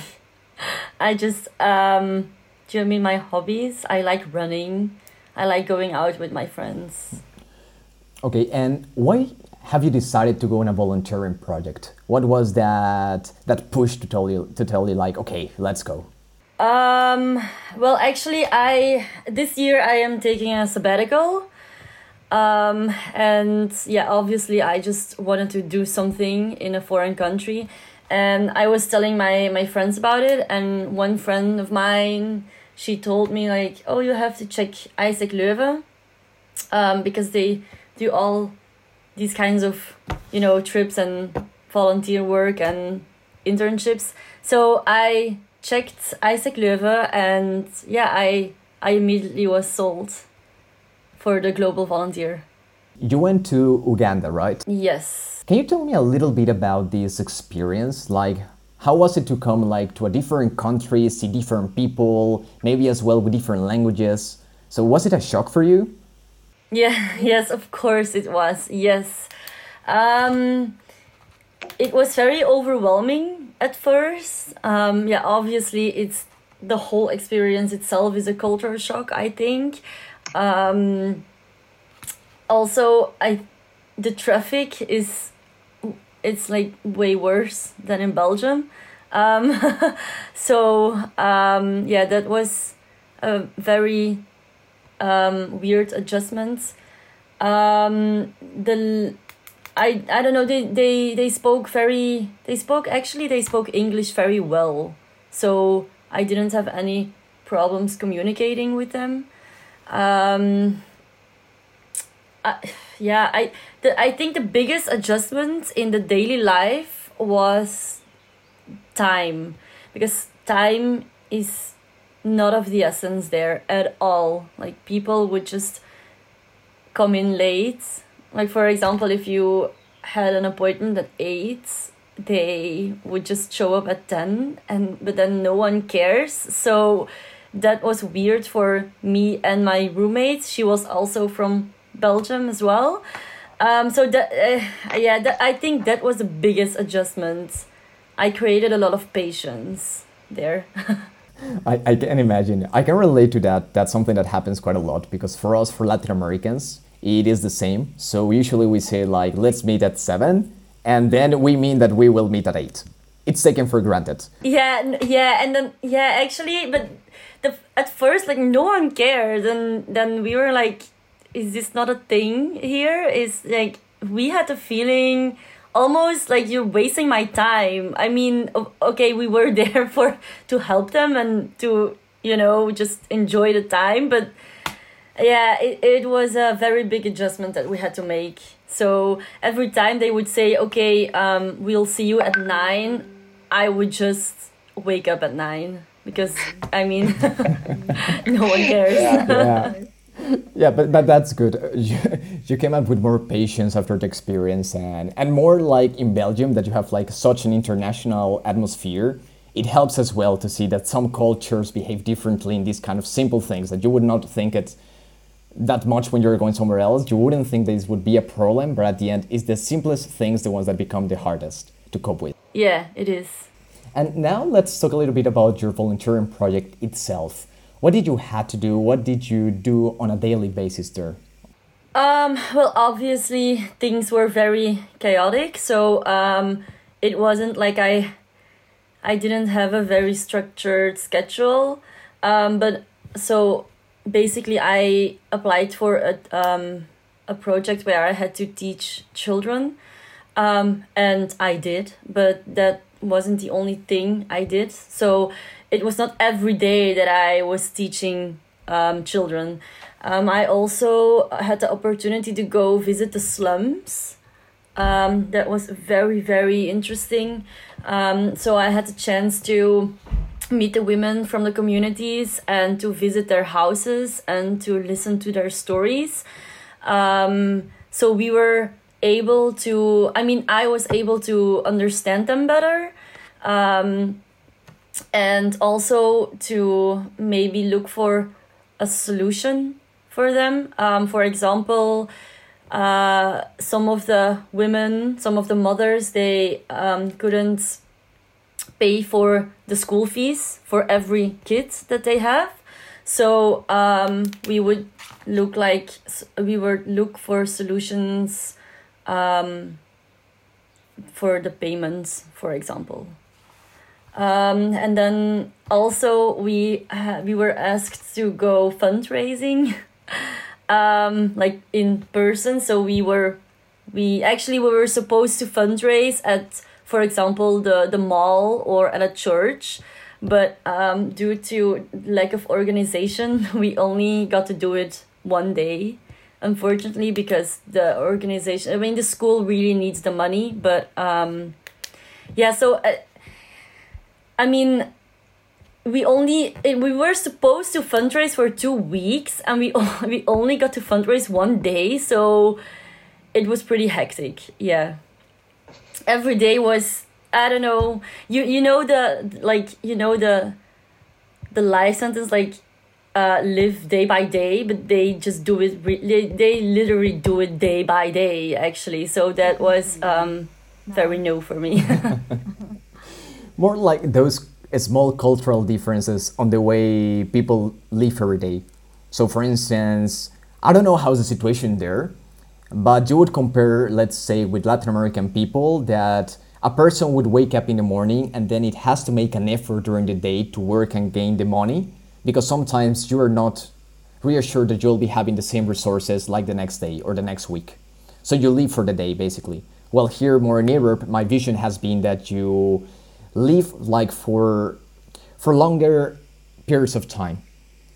I just um, do you mean my hobbies? I like running. I like going out with my friends. Okay, and why have you decided to go on a volunteering project? What was that that push to tell you to tell you like, okay, let's go? Um, well, actually, I this year I am taking a sabbatical. Um, and yeah, obviously, I just wanted to do something in a foreign country, and I was telling my my friends about it, and one friend of mine, she told me like, oh, you have to check AIESEC Leuven, um, because they do all these kinds of you know trips and volunteer work and internships. So I checked AIESEC Leuven, and yeah, I I immediately was sold for the global volunteer. You went to Uganda, right? Yes. Can you tell me a little bit about this experience? Like, how was it to come like to a different country, see different people, maybe as well with different languages? So was it a shock for you? Yeah. Yes. Of course it was. Yes. Um, it was very overwhelming at first. Um, yeah. Obviously, it's the whole experience itself is a culture shock. I think. Um, also, I the traffic is it's like way worse than in Belgium. Um, so um, yeah, that was a very um, weird adjustments. Um, the I I don't know they, they they spoke very they spoke actually they spoke English very well, so I didn't have any problems communicating with them. Um, I, yeah, I the, I think the biggest adjustment in the daily life was time because time is not of the essence there at all. Like people would just come in late. Like for example, if you had an appointment at 8, they would just show up at 10 and but then no one cares. So that was weird for me and my roommate. She was also from Belgium as well. Um, so that uh, yeah, that, I think that was the biggest adjustment. I created a lot of patience there. I, I can imagine. I can relate to that. That's something that happens quite a lot because for us, for Latin Americans, it is the same. So usually we say like, let's meet at seven, and then we mean that we will meet at eight. It's taken for granted. Yeah, yeah, and then yeah, actually, but the at first like no one cared, and then we were like, is this not a thing here? Is like we had a feeling almost like you're wasting my time. I mean, okay, we were there for to help them and to you know just enjoy the time, but yeah, it, it was a very big adjustment that we had to make. So every time they would say, okay, um, we'll see you at nine, I would just wake up at nine because I mean, no one cares. Yeah, yeah. yeah, but, but that's good. You, you came up with more patience after the experience and, and more like in Belgium that you have like such an international atmosphere. It helps as well to see that some cultures behave differently in these kind of simple things that you would not think it that much when you're going somewhere else. You wouldn't think this would be a problem, but at the end, it's the simplest things the ones that become the hardest to cope with. Yeah, it is. And now let's talk a little bit about your volunteering project itself. What did you have to do? What did you do on a daily basis there? Um, well, obviously things were very chaotic, so um, it wasn't like I I didn't have a very structured schedule. Um, but so basically I applied for a um, a project where I had to teach children. Um, and I did, but that wasn't the only thing I did. So it was not every day that I was teaching um, children. Um, I also had the opportunity to go visit the slums. Um, that was very, very interesting. Um, so I had the chance to meet the women from the communities and to visit their houses and to listen to their stories. Um, so we were able to, I mean, I was able to understand them better. Um, and also to maybe look for a solution for them. Um, for example, uh, some of the women, some of the mothers, they um, couldn't pay for the school fees for every kid that they have. So um, we would look like we would look for solutions um, for the payments, for example. Um, and then also we uh, we were asked to go fundraising, um, like in person. So we were we actually we were supposed to fundraise at, for example, the the mall or at a church, but um, due to lack of organization, we only got to do it one day. Unfortunately, because the organization, I mean, the school really needs the money, but um, yeah. So. Uh, I mean, we only we were supposed to fundraise for two weeks, and we we only got to fundraise one day, so it was pretty hectic. Yeah, every day was I don't know. You you know the like you know the the life sentence like uh, live day by day, but they just do it. Re- they, they literally do it day by day, actually. So that was um, very new for me. More like those small cultural differences on the way people live every day. So, for instance, I don't know how's the situation there, but you would compare, let's say, with Latin American people that a person would wake up in the morning and then it has to make an effort during the day to work and gain the money because sometimes you are not reassured that you'll be having the same resources like the next day or the next week. So you live for the day basically. Well, here more in Europe, my vision has been that you live like for for longer periods of time.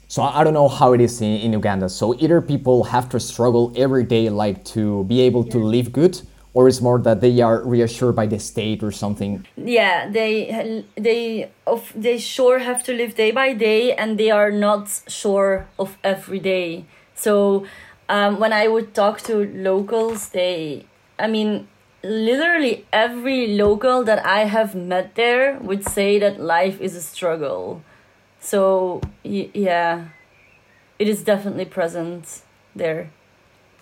So I don't know how it is in, in Uganda. So either people have to struggle every day like to be able to live good, or it's more that they are reassured by the state or something. yeah they they of they sure have to live day by day and they are not sure of every day so um, when i would talk to locals they i mean literally every local that i have met there would say that life is a struggle so yeah it is definitely present there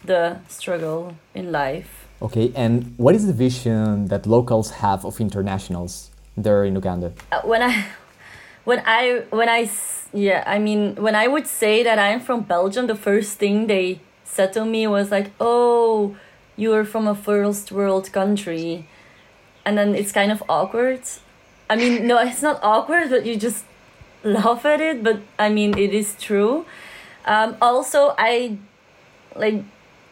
the struggle in life Okay, and what is the vision that locals have of internationals there in Uganda? Uh, when I when I when I yeah I mean when I would say that I'm from Belgium, the first thing they said to me was like, "Oh, you're from a first world country," and then it's kind of awkward. I mean, no, it's not awkward, but you just laugh at it. But I mean, it is true. Um, also, I like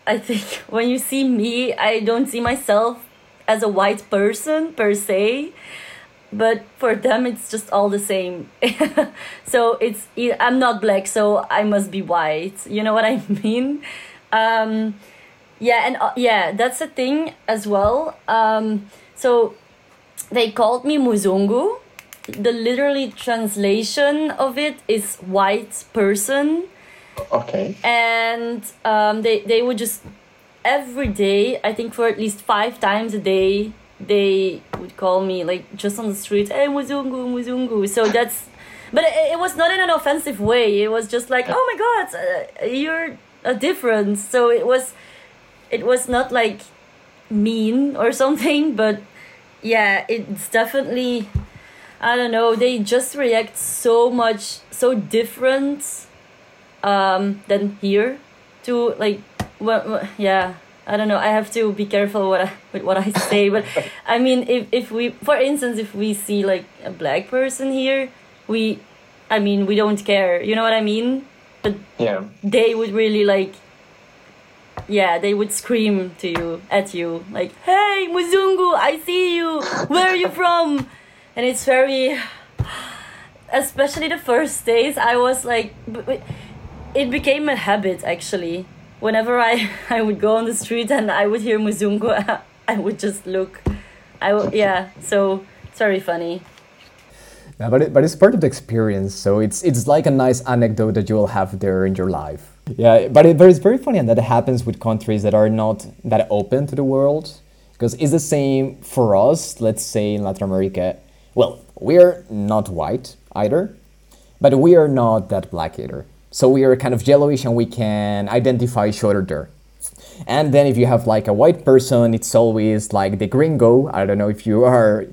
I think when you see me, I don't see myself as a white person per se, but for them it's just all the same. so it's i'm not black, so I must be white. You know what I mean? Um, yeah, and uh, yeah, that's the thing as well. Um, so they called me Muzungu. The literally translation of it is white person Okay. and um, they they would just every day i think for at least five times a day they would call me like just on the street hey muzungu muzungu so that's but it, it was not in an offensive way it was just like oh my god uh, you're a difference so it was it was not like mean or something but yeah it's definitely i don't know they just react so much so different um than here to like what, what yeah i don't know i have to be careful what I, with what i say but i mean if, if we for instance if we see like a black person here we i mean we don't care you know what i mean but Yeah. they would really like yeah they would scream to you at you like hey muzungu i see you where are you from and it's very especially the first days, I was like, it became a habit actually. Whenever I, I would go on the street and I would hear Muzungu, I would just look. I w- yeah, so it's very funny. Yeah, but it, but it's part of the experience, so it's it's like a nice anecdote that you will have there in your life. Yeah, but it, but it's very funny, and that happens with countries that are not that open to the world, because it's the same for us. Let's say in Latin America, well, we are not white either, but we are not that black either. So we are kind of yellowish, and we can identify each other there. And then if you have like a white person, it's always like the gringo. I don't know if you are,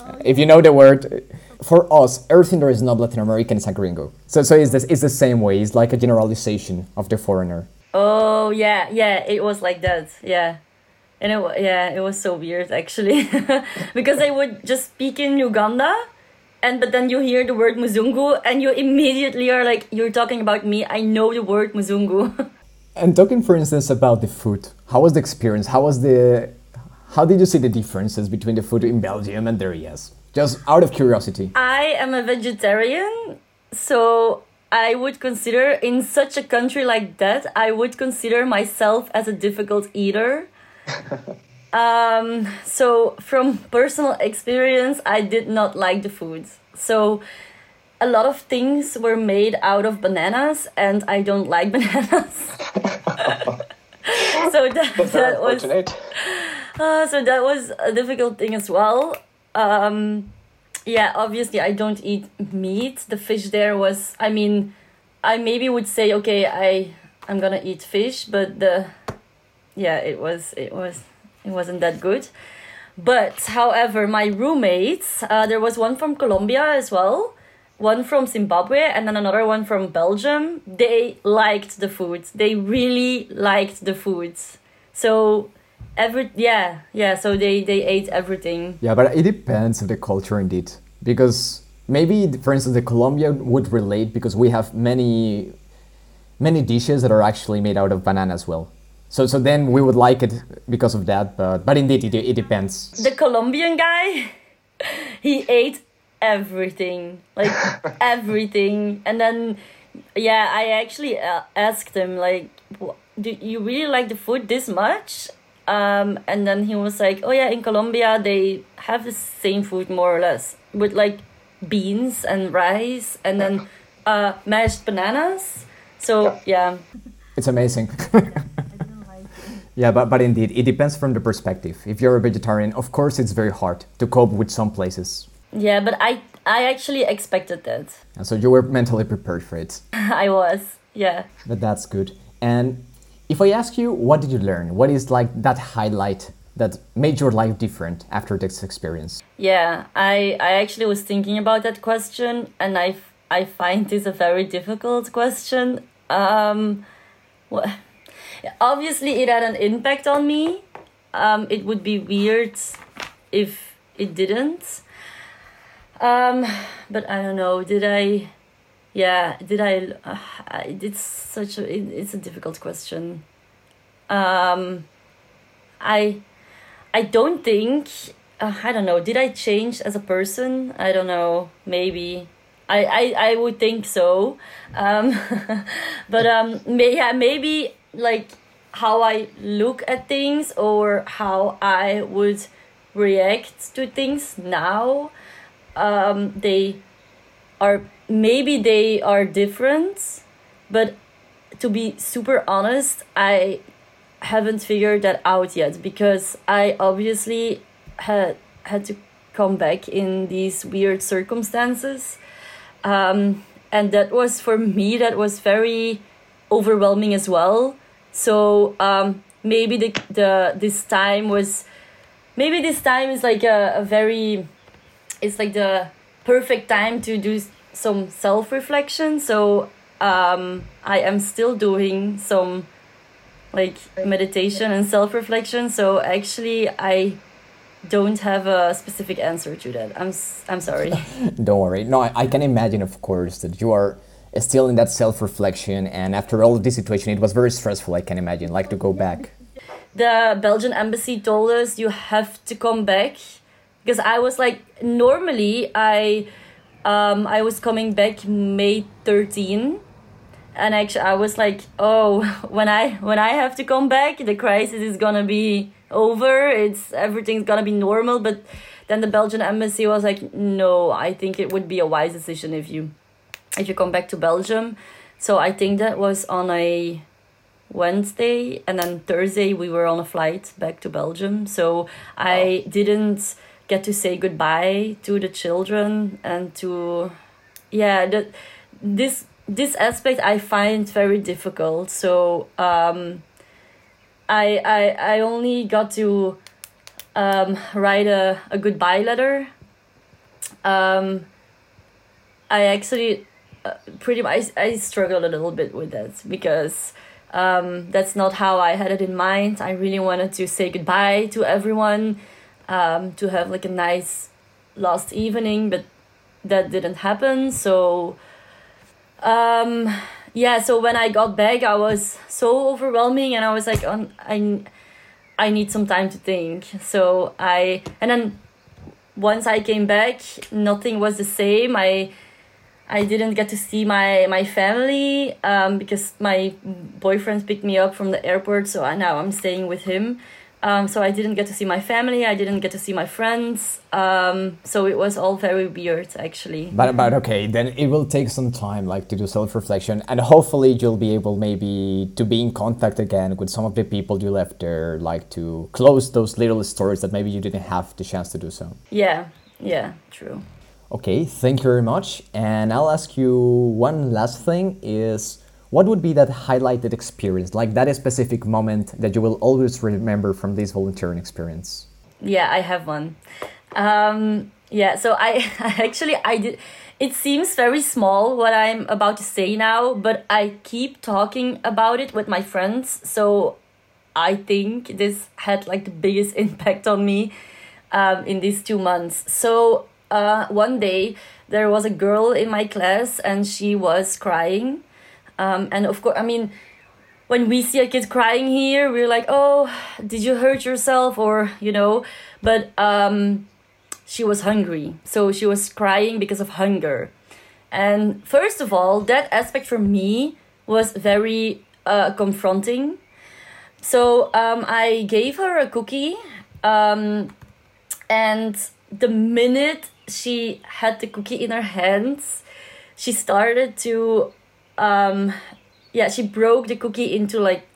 oh, if you know the word. For us, everything that is not Latin American is a gringo. So, so it's, this, it's the same way. It's like a generalization of the foreigner. Oh yeah, yeah, it was like that. Yeah. And it yeah, it was so weird actually. because I would just speak in Uganda and but then you hear the word Muzungu and you immediately are like you're talking about me. I know the word Muzungu. And talking, for instance, about the food, how was the experience? How was the, how did you see the differences between the food in Belgium and there? Yes, just out of curiosity. I am a vegetarian, so I would consider in such a country like that, I would consider myself as a difficult eater. um, so from personal experience, I did not like the food. So a lot of things were made out of bananas, and I don't like bananas. so that, that was uh, so that was a difficult thing as well. Um, yeah, obviously I don't eat meat. The fish there was, I mean, I maybe would say okay, I I'm gonna eat fish, but the yeah, it was it was it wasn't that good. But however, my roommates, uh, there was one from Colombia as well, one from Zimbabwe, and then another one from Belgium. They liked the food. They really liked the food. So every yeah yeah. So they they ate everything. Yeah, but it depends of the culture indeed. Because maybe, for instance, the Colombia would relate because we have many, many dishes that are actually made out of banana as well. So, so then we would like it because of that. But, but indeed, it, it depends. The Colombian guy, he ate everything, like everything, and then yeah, I actually uh, asked him like, "Wh- "Do you really like the food this much?" Um, and then he was like, "Oh yeah, in Colombia they have the same food more or less with like beans and rice, and then uh, mashed bananas." So yeah. It's amazing. yeah, but, but indeed, it depends from the perspective. If you're a vegetarian, of course, it's very hard to cope with some places. Yeah, but I I actually expected that. And so you were mentally prepared for it. I was. Yeah. But that's good. And if I ask you, what did you learn? What is like that highlight that made your life different after this experience? Yeah, I I actually was thinking about that question, and I, I find this a very difficult question. Um, wha- obviously, it had an impact on me. Um, it would be weird if it didn't. Um, but I don't know. Did I? Yeah, did I? Uh, it's such a. It, it's a difficult question. Um, I I don't think uh, I don't know. Did I change as a person? I don't know. Maybe. I, I, I would think so. Um, but um, may, yeah, maybe like how I look at things or how I would react to things now. Um, they are maybe they are different, but to be super honest, I haven't figured that out yet because I obviously had had to come back in these weird circumstances. Um, and that was for me that was very overwhelming as well. So um, maybe the the this time was maybe this time is like a, a very it's like the perfect time to do some self reflection. So um, I am still doing some like meditation and self reflection. So actually, I don't have a specific answer to that. I'm I'm sorry. Don't worry. No, I, I can imagine, of course, that you are still in that self reflection, and after all of this situation, it was very stressful, I can imagine, like to go back. the Belgian embassy told us you have to come back because I was like normally I um, I was coming back May 13 and actually I was like, oh, when I when I have to come back, the crisis is gonna be over. It's everything's gonna be normal. But then the Belgian embassy was like, no, I think it would be a wise decision if you if you come back to Belgium. So I think that was on a Wednesday, and then Thursday we were on a flight back to Belgium. So I didn't get to say goodbye to the children and to yeah that this this aspect I find very difficult. So um, I I I only got to um, write a, a goodbye letter. Um, I actually uh, pretty much I, I struggled a little bit with that because um, that's not how I had it in mind. I really wanted to say goodbye to everyone, um, to have like a nice last evening, but that didn't happen. So um yeah so when i got back i was so overwhelming and i was like on i i need some time to think. So i and then once i came back nothing was the same. I i didn't get to see my my family um because my boyfriend picked me up from the airport so I, now i'm staying with him um, so I didn't get to see my family. I didn't get to see my friends. Um, so it was all very weird, actually. But but okay, then it will take some time, like to do self reflection, and hopefully you'll be able maybe to be in contact again with some of the people you left there, like to close those little stories that maybe you didn't have the chance to do so. Yeah, yeah, true. Okay, thank you very much. And I'll ask you one last thing: is what would be that highlighted experience, like that specific moment that you will always remember from this volunteering experience? Yeah, I have one. Um, yeah, so I, actually I did. It seems very small what I'm about to say now, but I keep talking about it with my friends. So I think this had like the biggest impact on me um, in these two months. So uh, one day there was a girl in my class and she was crying um, and of course, I mean, when we see a kid crying here, we're like, oh, did you hurt yourself? Or, you know, but um, she was hungry. So she was crying because of hunger. And first of all, that aspect for me was very uh, confronting. So um, I gave her a cookie. Um, and the minute she had the cookie in her hands, she started to um yeah she broke the cookie into like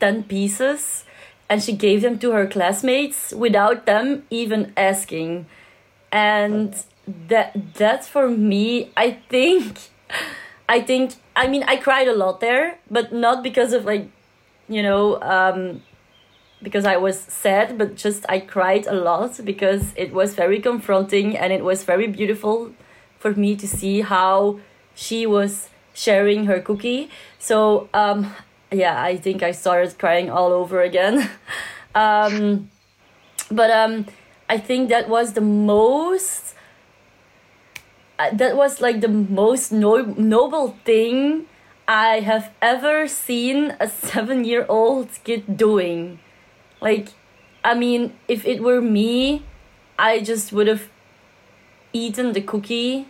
10 pieces and she gave them to her classmates without them even asking. And that that's for me i think i think i mean i cried a lot there but not because of like you know um because i was sad but just i cried a lot because it was very confronting and it was very beautiful for me to see how she was sharing her cookie. So um, yeah, I think I started crying all over again. um, but um, I think that was the most. Uh, that was like the most no- noble thing I have ever seen a seven-year-old kid doing. Like, I mean, if it were me, I just would have eaten the cookie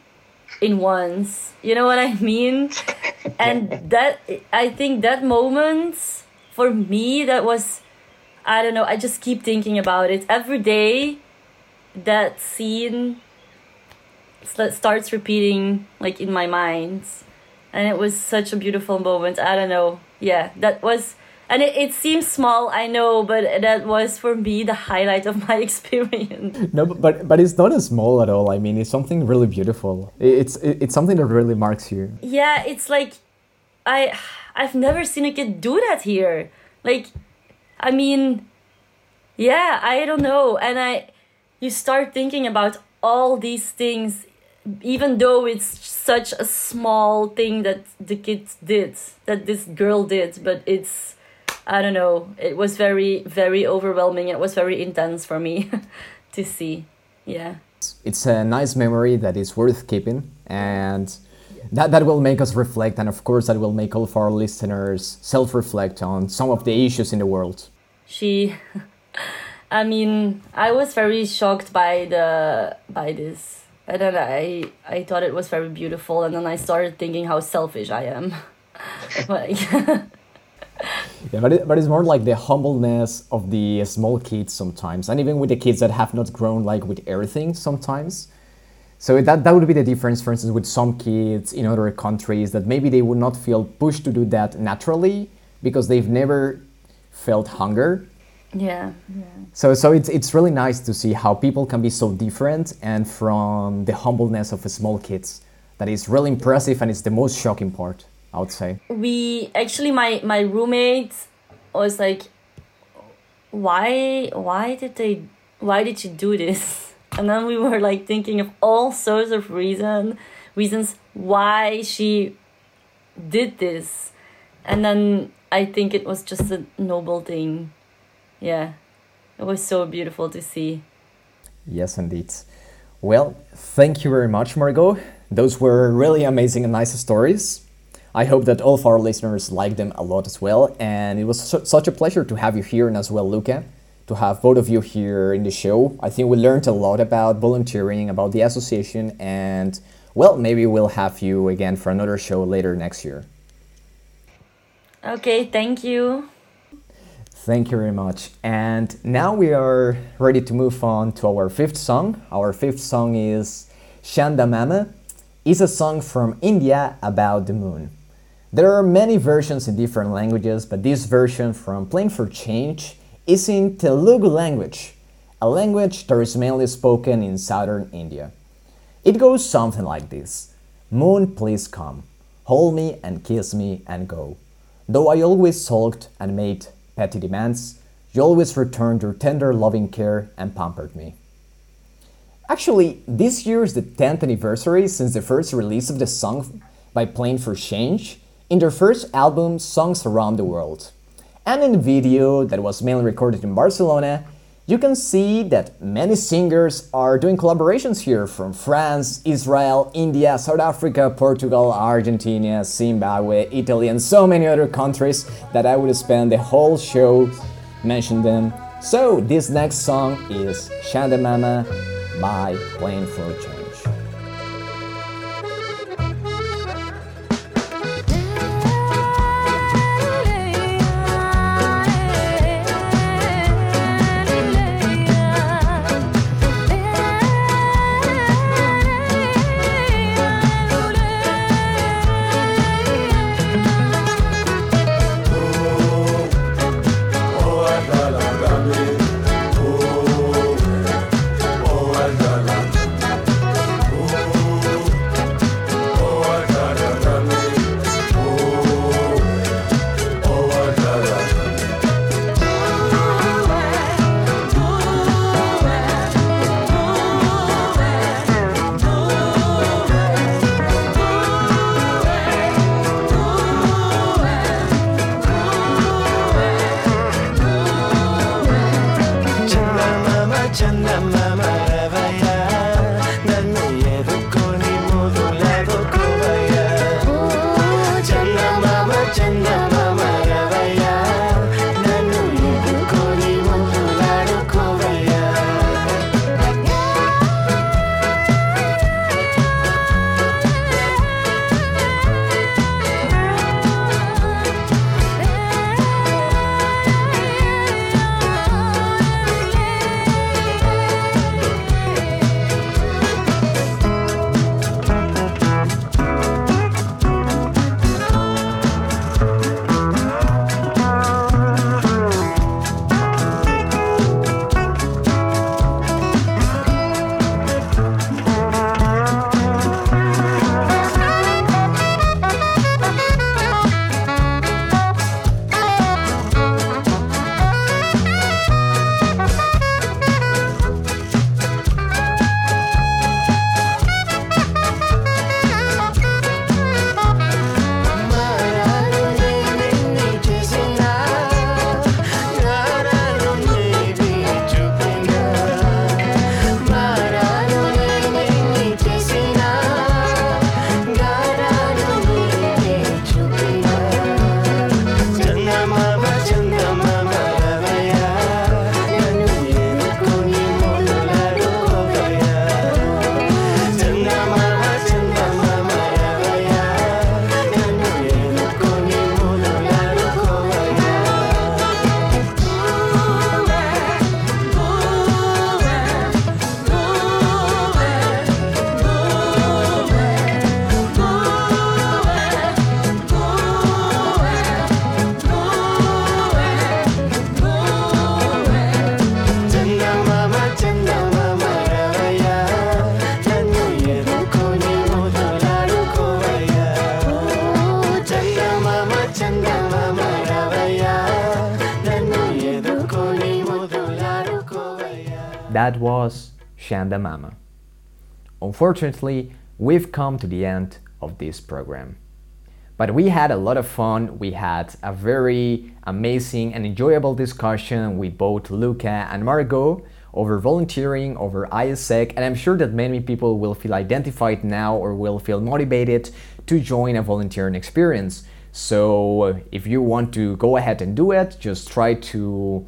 in once. You know what I mean? And that I think that moment for me that was I don't know, I just keep thinking about it every day. That scene starts repeating like in my mind. And it was such a beautiful moment. I don't know. Yeah, that was and it, it seems small i know but that was for me the highlight of my experience. No but but it's not as small at all. I mean it's something really beautiful. It's it's something that really marks you. Yeah it's like i i've never seen a kid do that here. Like i mean yeah i don't know. And i you start thinking about all these things even though it's such a small thing that the kids did that this girl did but it's I don't know. It was very, very overwhelming. It was very intense for me to see. Yeah. It's a nice memory that is worth keeping, and that, that will make us reflect, and of course, that will make all of our listeners self reflect on some of the issues in the world. She, I mean, I was very shocked by the by this and then I I thought it was very beautiful, and then I started thinking how selfish I am. but Yeah, but, it, but it's more like the humbleness of the small kids sometimes, and even with the kids that have not grown like with everything sometimes. So that that would be the difference, for instance, with some kids in other countries that maybe they would not feel pushed to do that naturally because they've never felt hunger. yeah, yeah. So so it's it's really nice to see how people can be so different and from the humbleness of small kids. That is really impressive and it's the most shocking part, I would say. we actually my my roommate was like why why did they why did you do this and then we were like thinking of all sorts of reason reasons why she did this and then i think it was just a noble thing yeah it was so beautiful to see Yes, indeed. Well, thank you very much, Margot. Those were really amazing and nice stories. I hope that all of our listeners like them a lot as well. And it was su- such a pleasure to have you here and as well, Luka, to have both of you here in the show. I think we learned a lot about volunteering, about the association, and well, maybe we'll have you again for another show later next year. okay thank you Thank you very much. And now we are ready to move on to our fifth song. Our fifth song is Chanda Mama. It's a song from India about the moon. There are many versions in different languages, but this version from Playing for Change is in Telugu language, a language that is mainly spoken in southern India. It goes something like this Moon, please come, hold me and kiss me and go. Though I always sulked and made petty demands, you always returned your tender loving care and pampered me. Actually, this year is the 10th anniversary since the first release of the song by Playing for Change in their first album, Songs Around the World. And in the video that was mainly recorded in Barcelona, you can see that many singers are doing collaborations here from France, Israel, India, South Africa, Portugal, Argentina, Zimbabwe, Italy, and so many other countries that I would spend the whole show mentioning them. So, this next song is Chanda Mama by Playing for Unfortunately, we've come to the end of this program. But we had a lot of fun. We had a very amazing and enjoyable discussion with both Luka and Margot over volunteering, over AIESEC, and I'm sure that many people will feel identified now or will feel motivated to join a volunteering experience. So if you want to go ahead and do it, just try to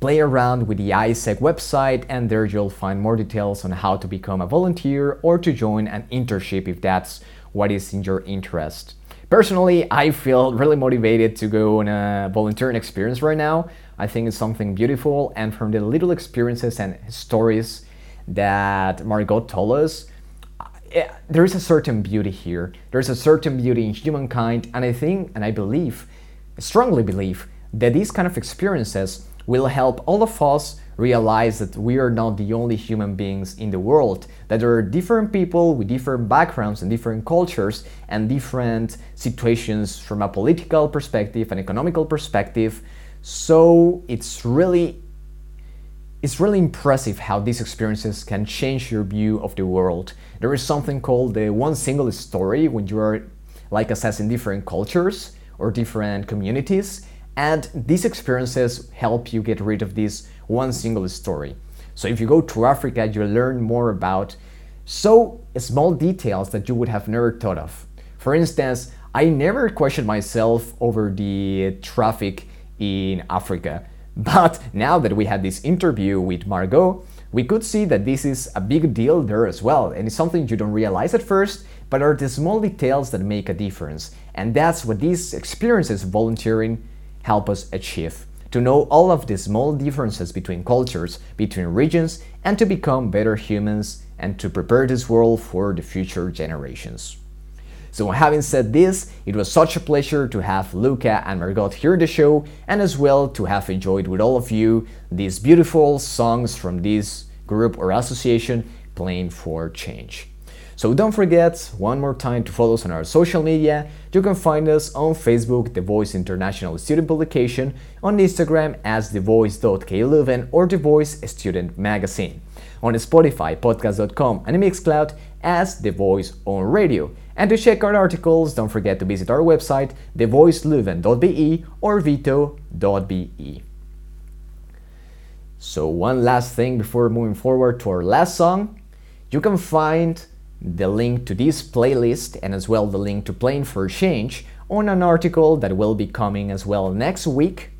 play around with the AIESEC website and there you'll find more details on how to become a volunteer or to join an internship if that's what is in your interest. Personally, I feel really motivated to go on a volunteering experience right now. I think it's something beautiful, and from the little experiences and stories that Margot told us, eh, there is a certain beauty here. There's a certain beauty in humankind, and I think and I believe, strongly believe, that these kind of experiences will help all of us realize that we are not the only human beings in the world, that there are different people with different backgrounds and different cultures and different situations from a political perspective, an economical perspective. So it's really it's really impressive how these experiences can change your view of the world. There is something called the one single story when you are like assessing different cultures or different communities and these experiences help you get rid of this one single story. So if you go to Africa, you learn more about so small details that you would have never thought of. For instance, I never questioned myself over the traffic in Africa. But now that we had this interview with Margot, we could see that this is a big deal there as well. And it's something you don't realize at first, but are the small details that make a difference. And that's what these experiences volunteering help us achieve to know all of the small differences between cultures, between regions, and to become better humans and to prepare this world for the future generations. So, having said this, it was such a pleasure to have Luka and Margot here the show, and as well to have enjoyed with all of you these beautiful songs from this group or association playing for change. So don't forget one more time to follow us on our social media. You can find us on Facebook, The Voice International Student Publication, on Instagram as thevoice.kleuven or The Voice Student Magazine, on Spotify, podcast.com, and Mixcloud as The Voice on Radio. And to check our articles, don't forget to visit our website, thevoiceleuven.be or veto.be. So one last thing before moving forward to our last song, you can find the link to this playlist and as well the link to Playing for Change on an article that will be coming as well next week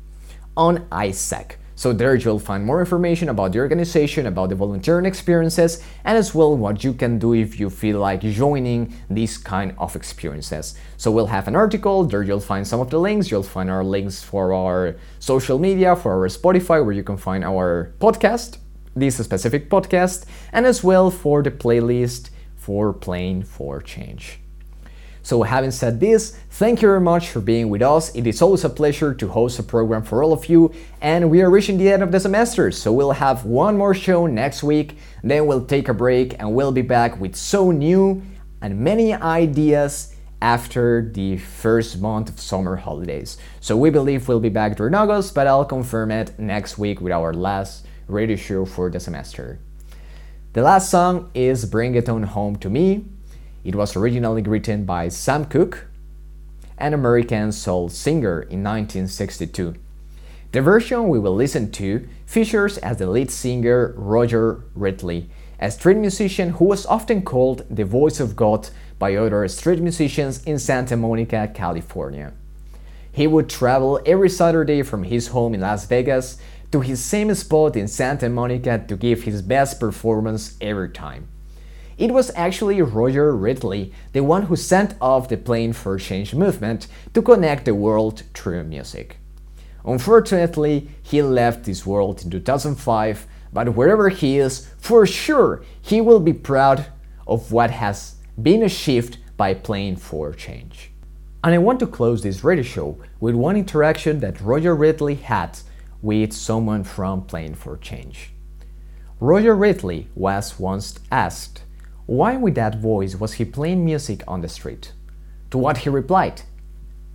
on AIESEC. So there you'll find more information about the organization, about the volunteering experiences, and as well what you can do if you feel like joining these kind of experiences. So we'll have an article, there you'll find some of the links, you'll find our links for our social media, for our Spotify, where you can find our podcast, this specific podcast, and as well for the playlist for playing for change. So, having said this, thank you very much for being with us. It is always a pleasure to host a program for all of you, and we are reaching the end of the semester, so we'll have one more show next week, then we'll take a break and we'll be back with so new and many ideas after the first month of summer holidays. So, we believe we'll be back during August, but I'll confirm it next week with our last radio show for the semester. The last song is Bring It On Home to Me. It was originally written by Sam Cooke, an American soul singer in 1962. The version we will listen to features as the lead singer Roger Ridley, a street musician who was often called the voice of God by other street musicians in Santa Monica, California. He would travel every Saturday from his home in Las Vegas to his same spot in Santa Monica to give his best performance every time. It was actually Roger Ridley, the one who sent off the Playing for Change movement to connect the world through music. Unfortunately, he left this world in 2005, but wherever he is, for sure he will be proud of what has been achieved by Playing for Change. And I want to close this radio show with one interaction that Roger Ridley had with someone from Playing for Change. Roger Ridley was once asked why with that voice was he playing music on the street? To what he replied,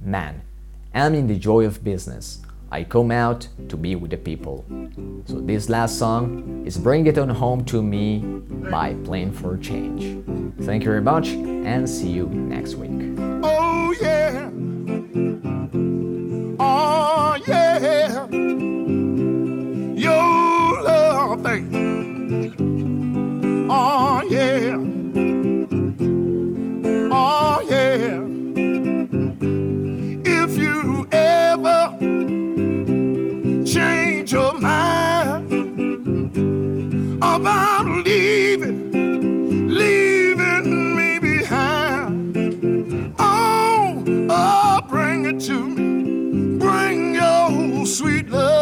Man, I'm in the joy of business. I come out to be with the people. So this last song is Bring It On Home to Me by Playing for Change. Thank you very much and see you next week. Oh yeah. Oh yeah. Oh, yeah. Oh, yeah. If you ever change your mind about leaving, leaving me behind, oh, oh, bring it to. Bring your sweet love.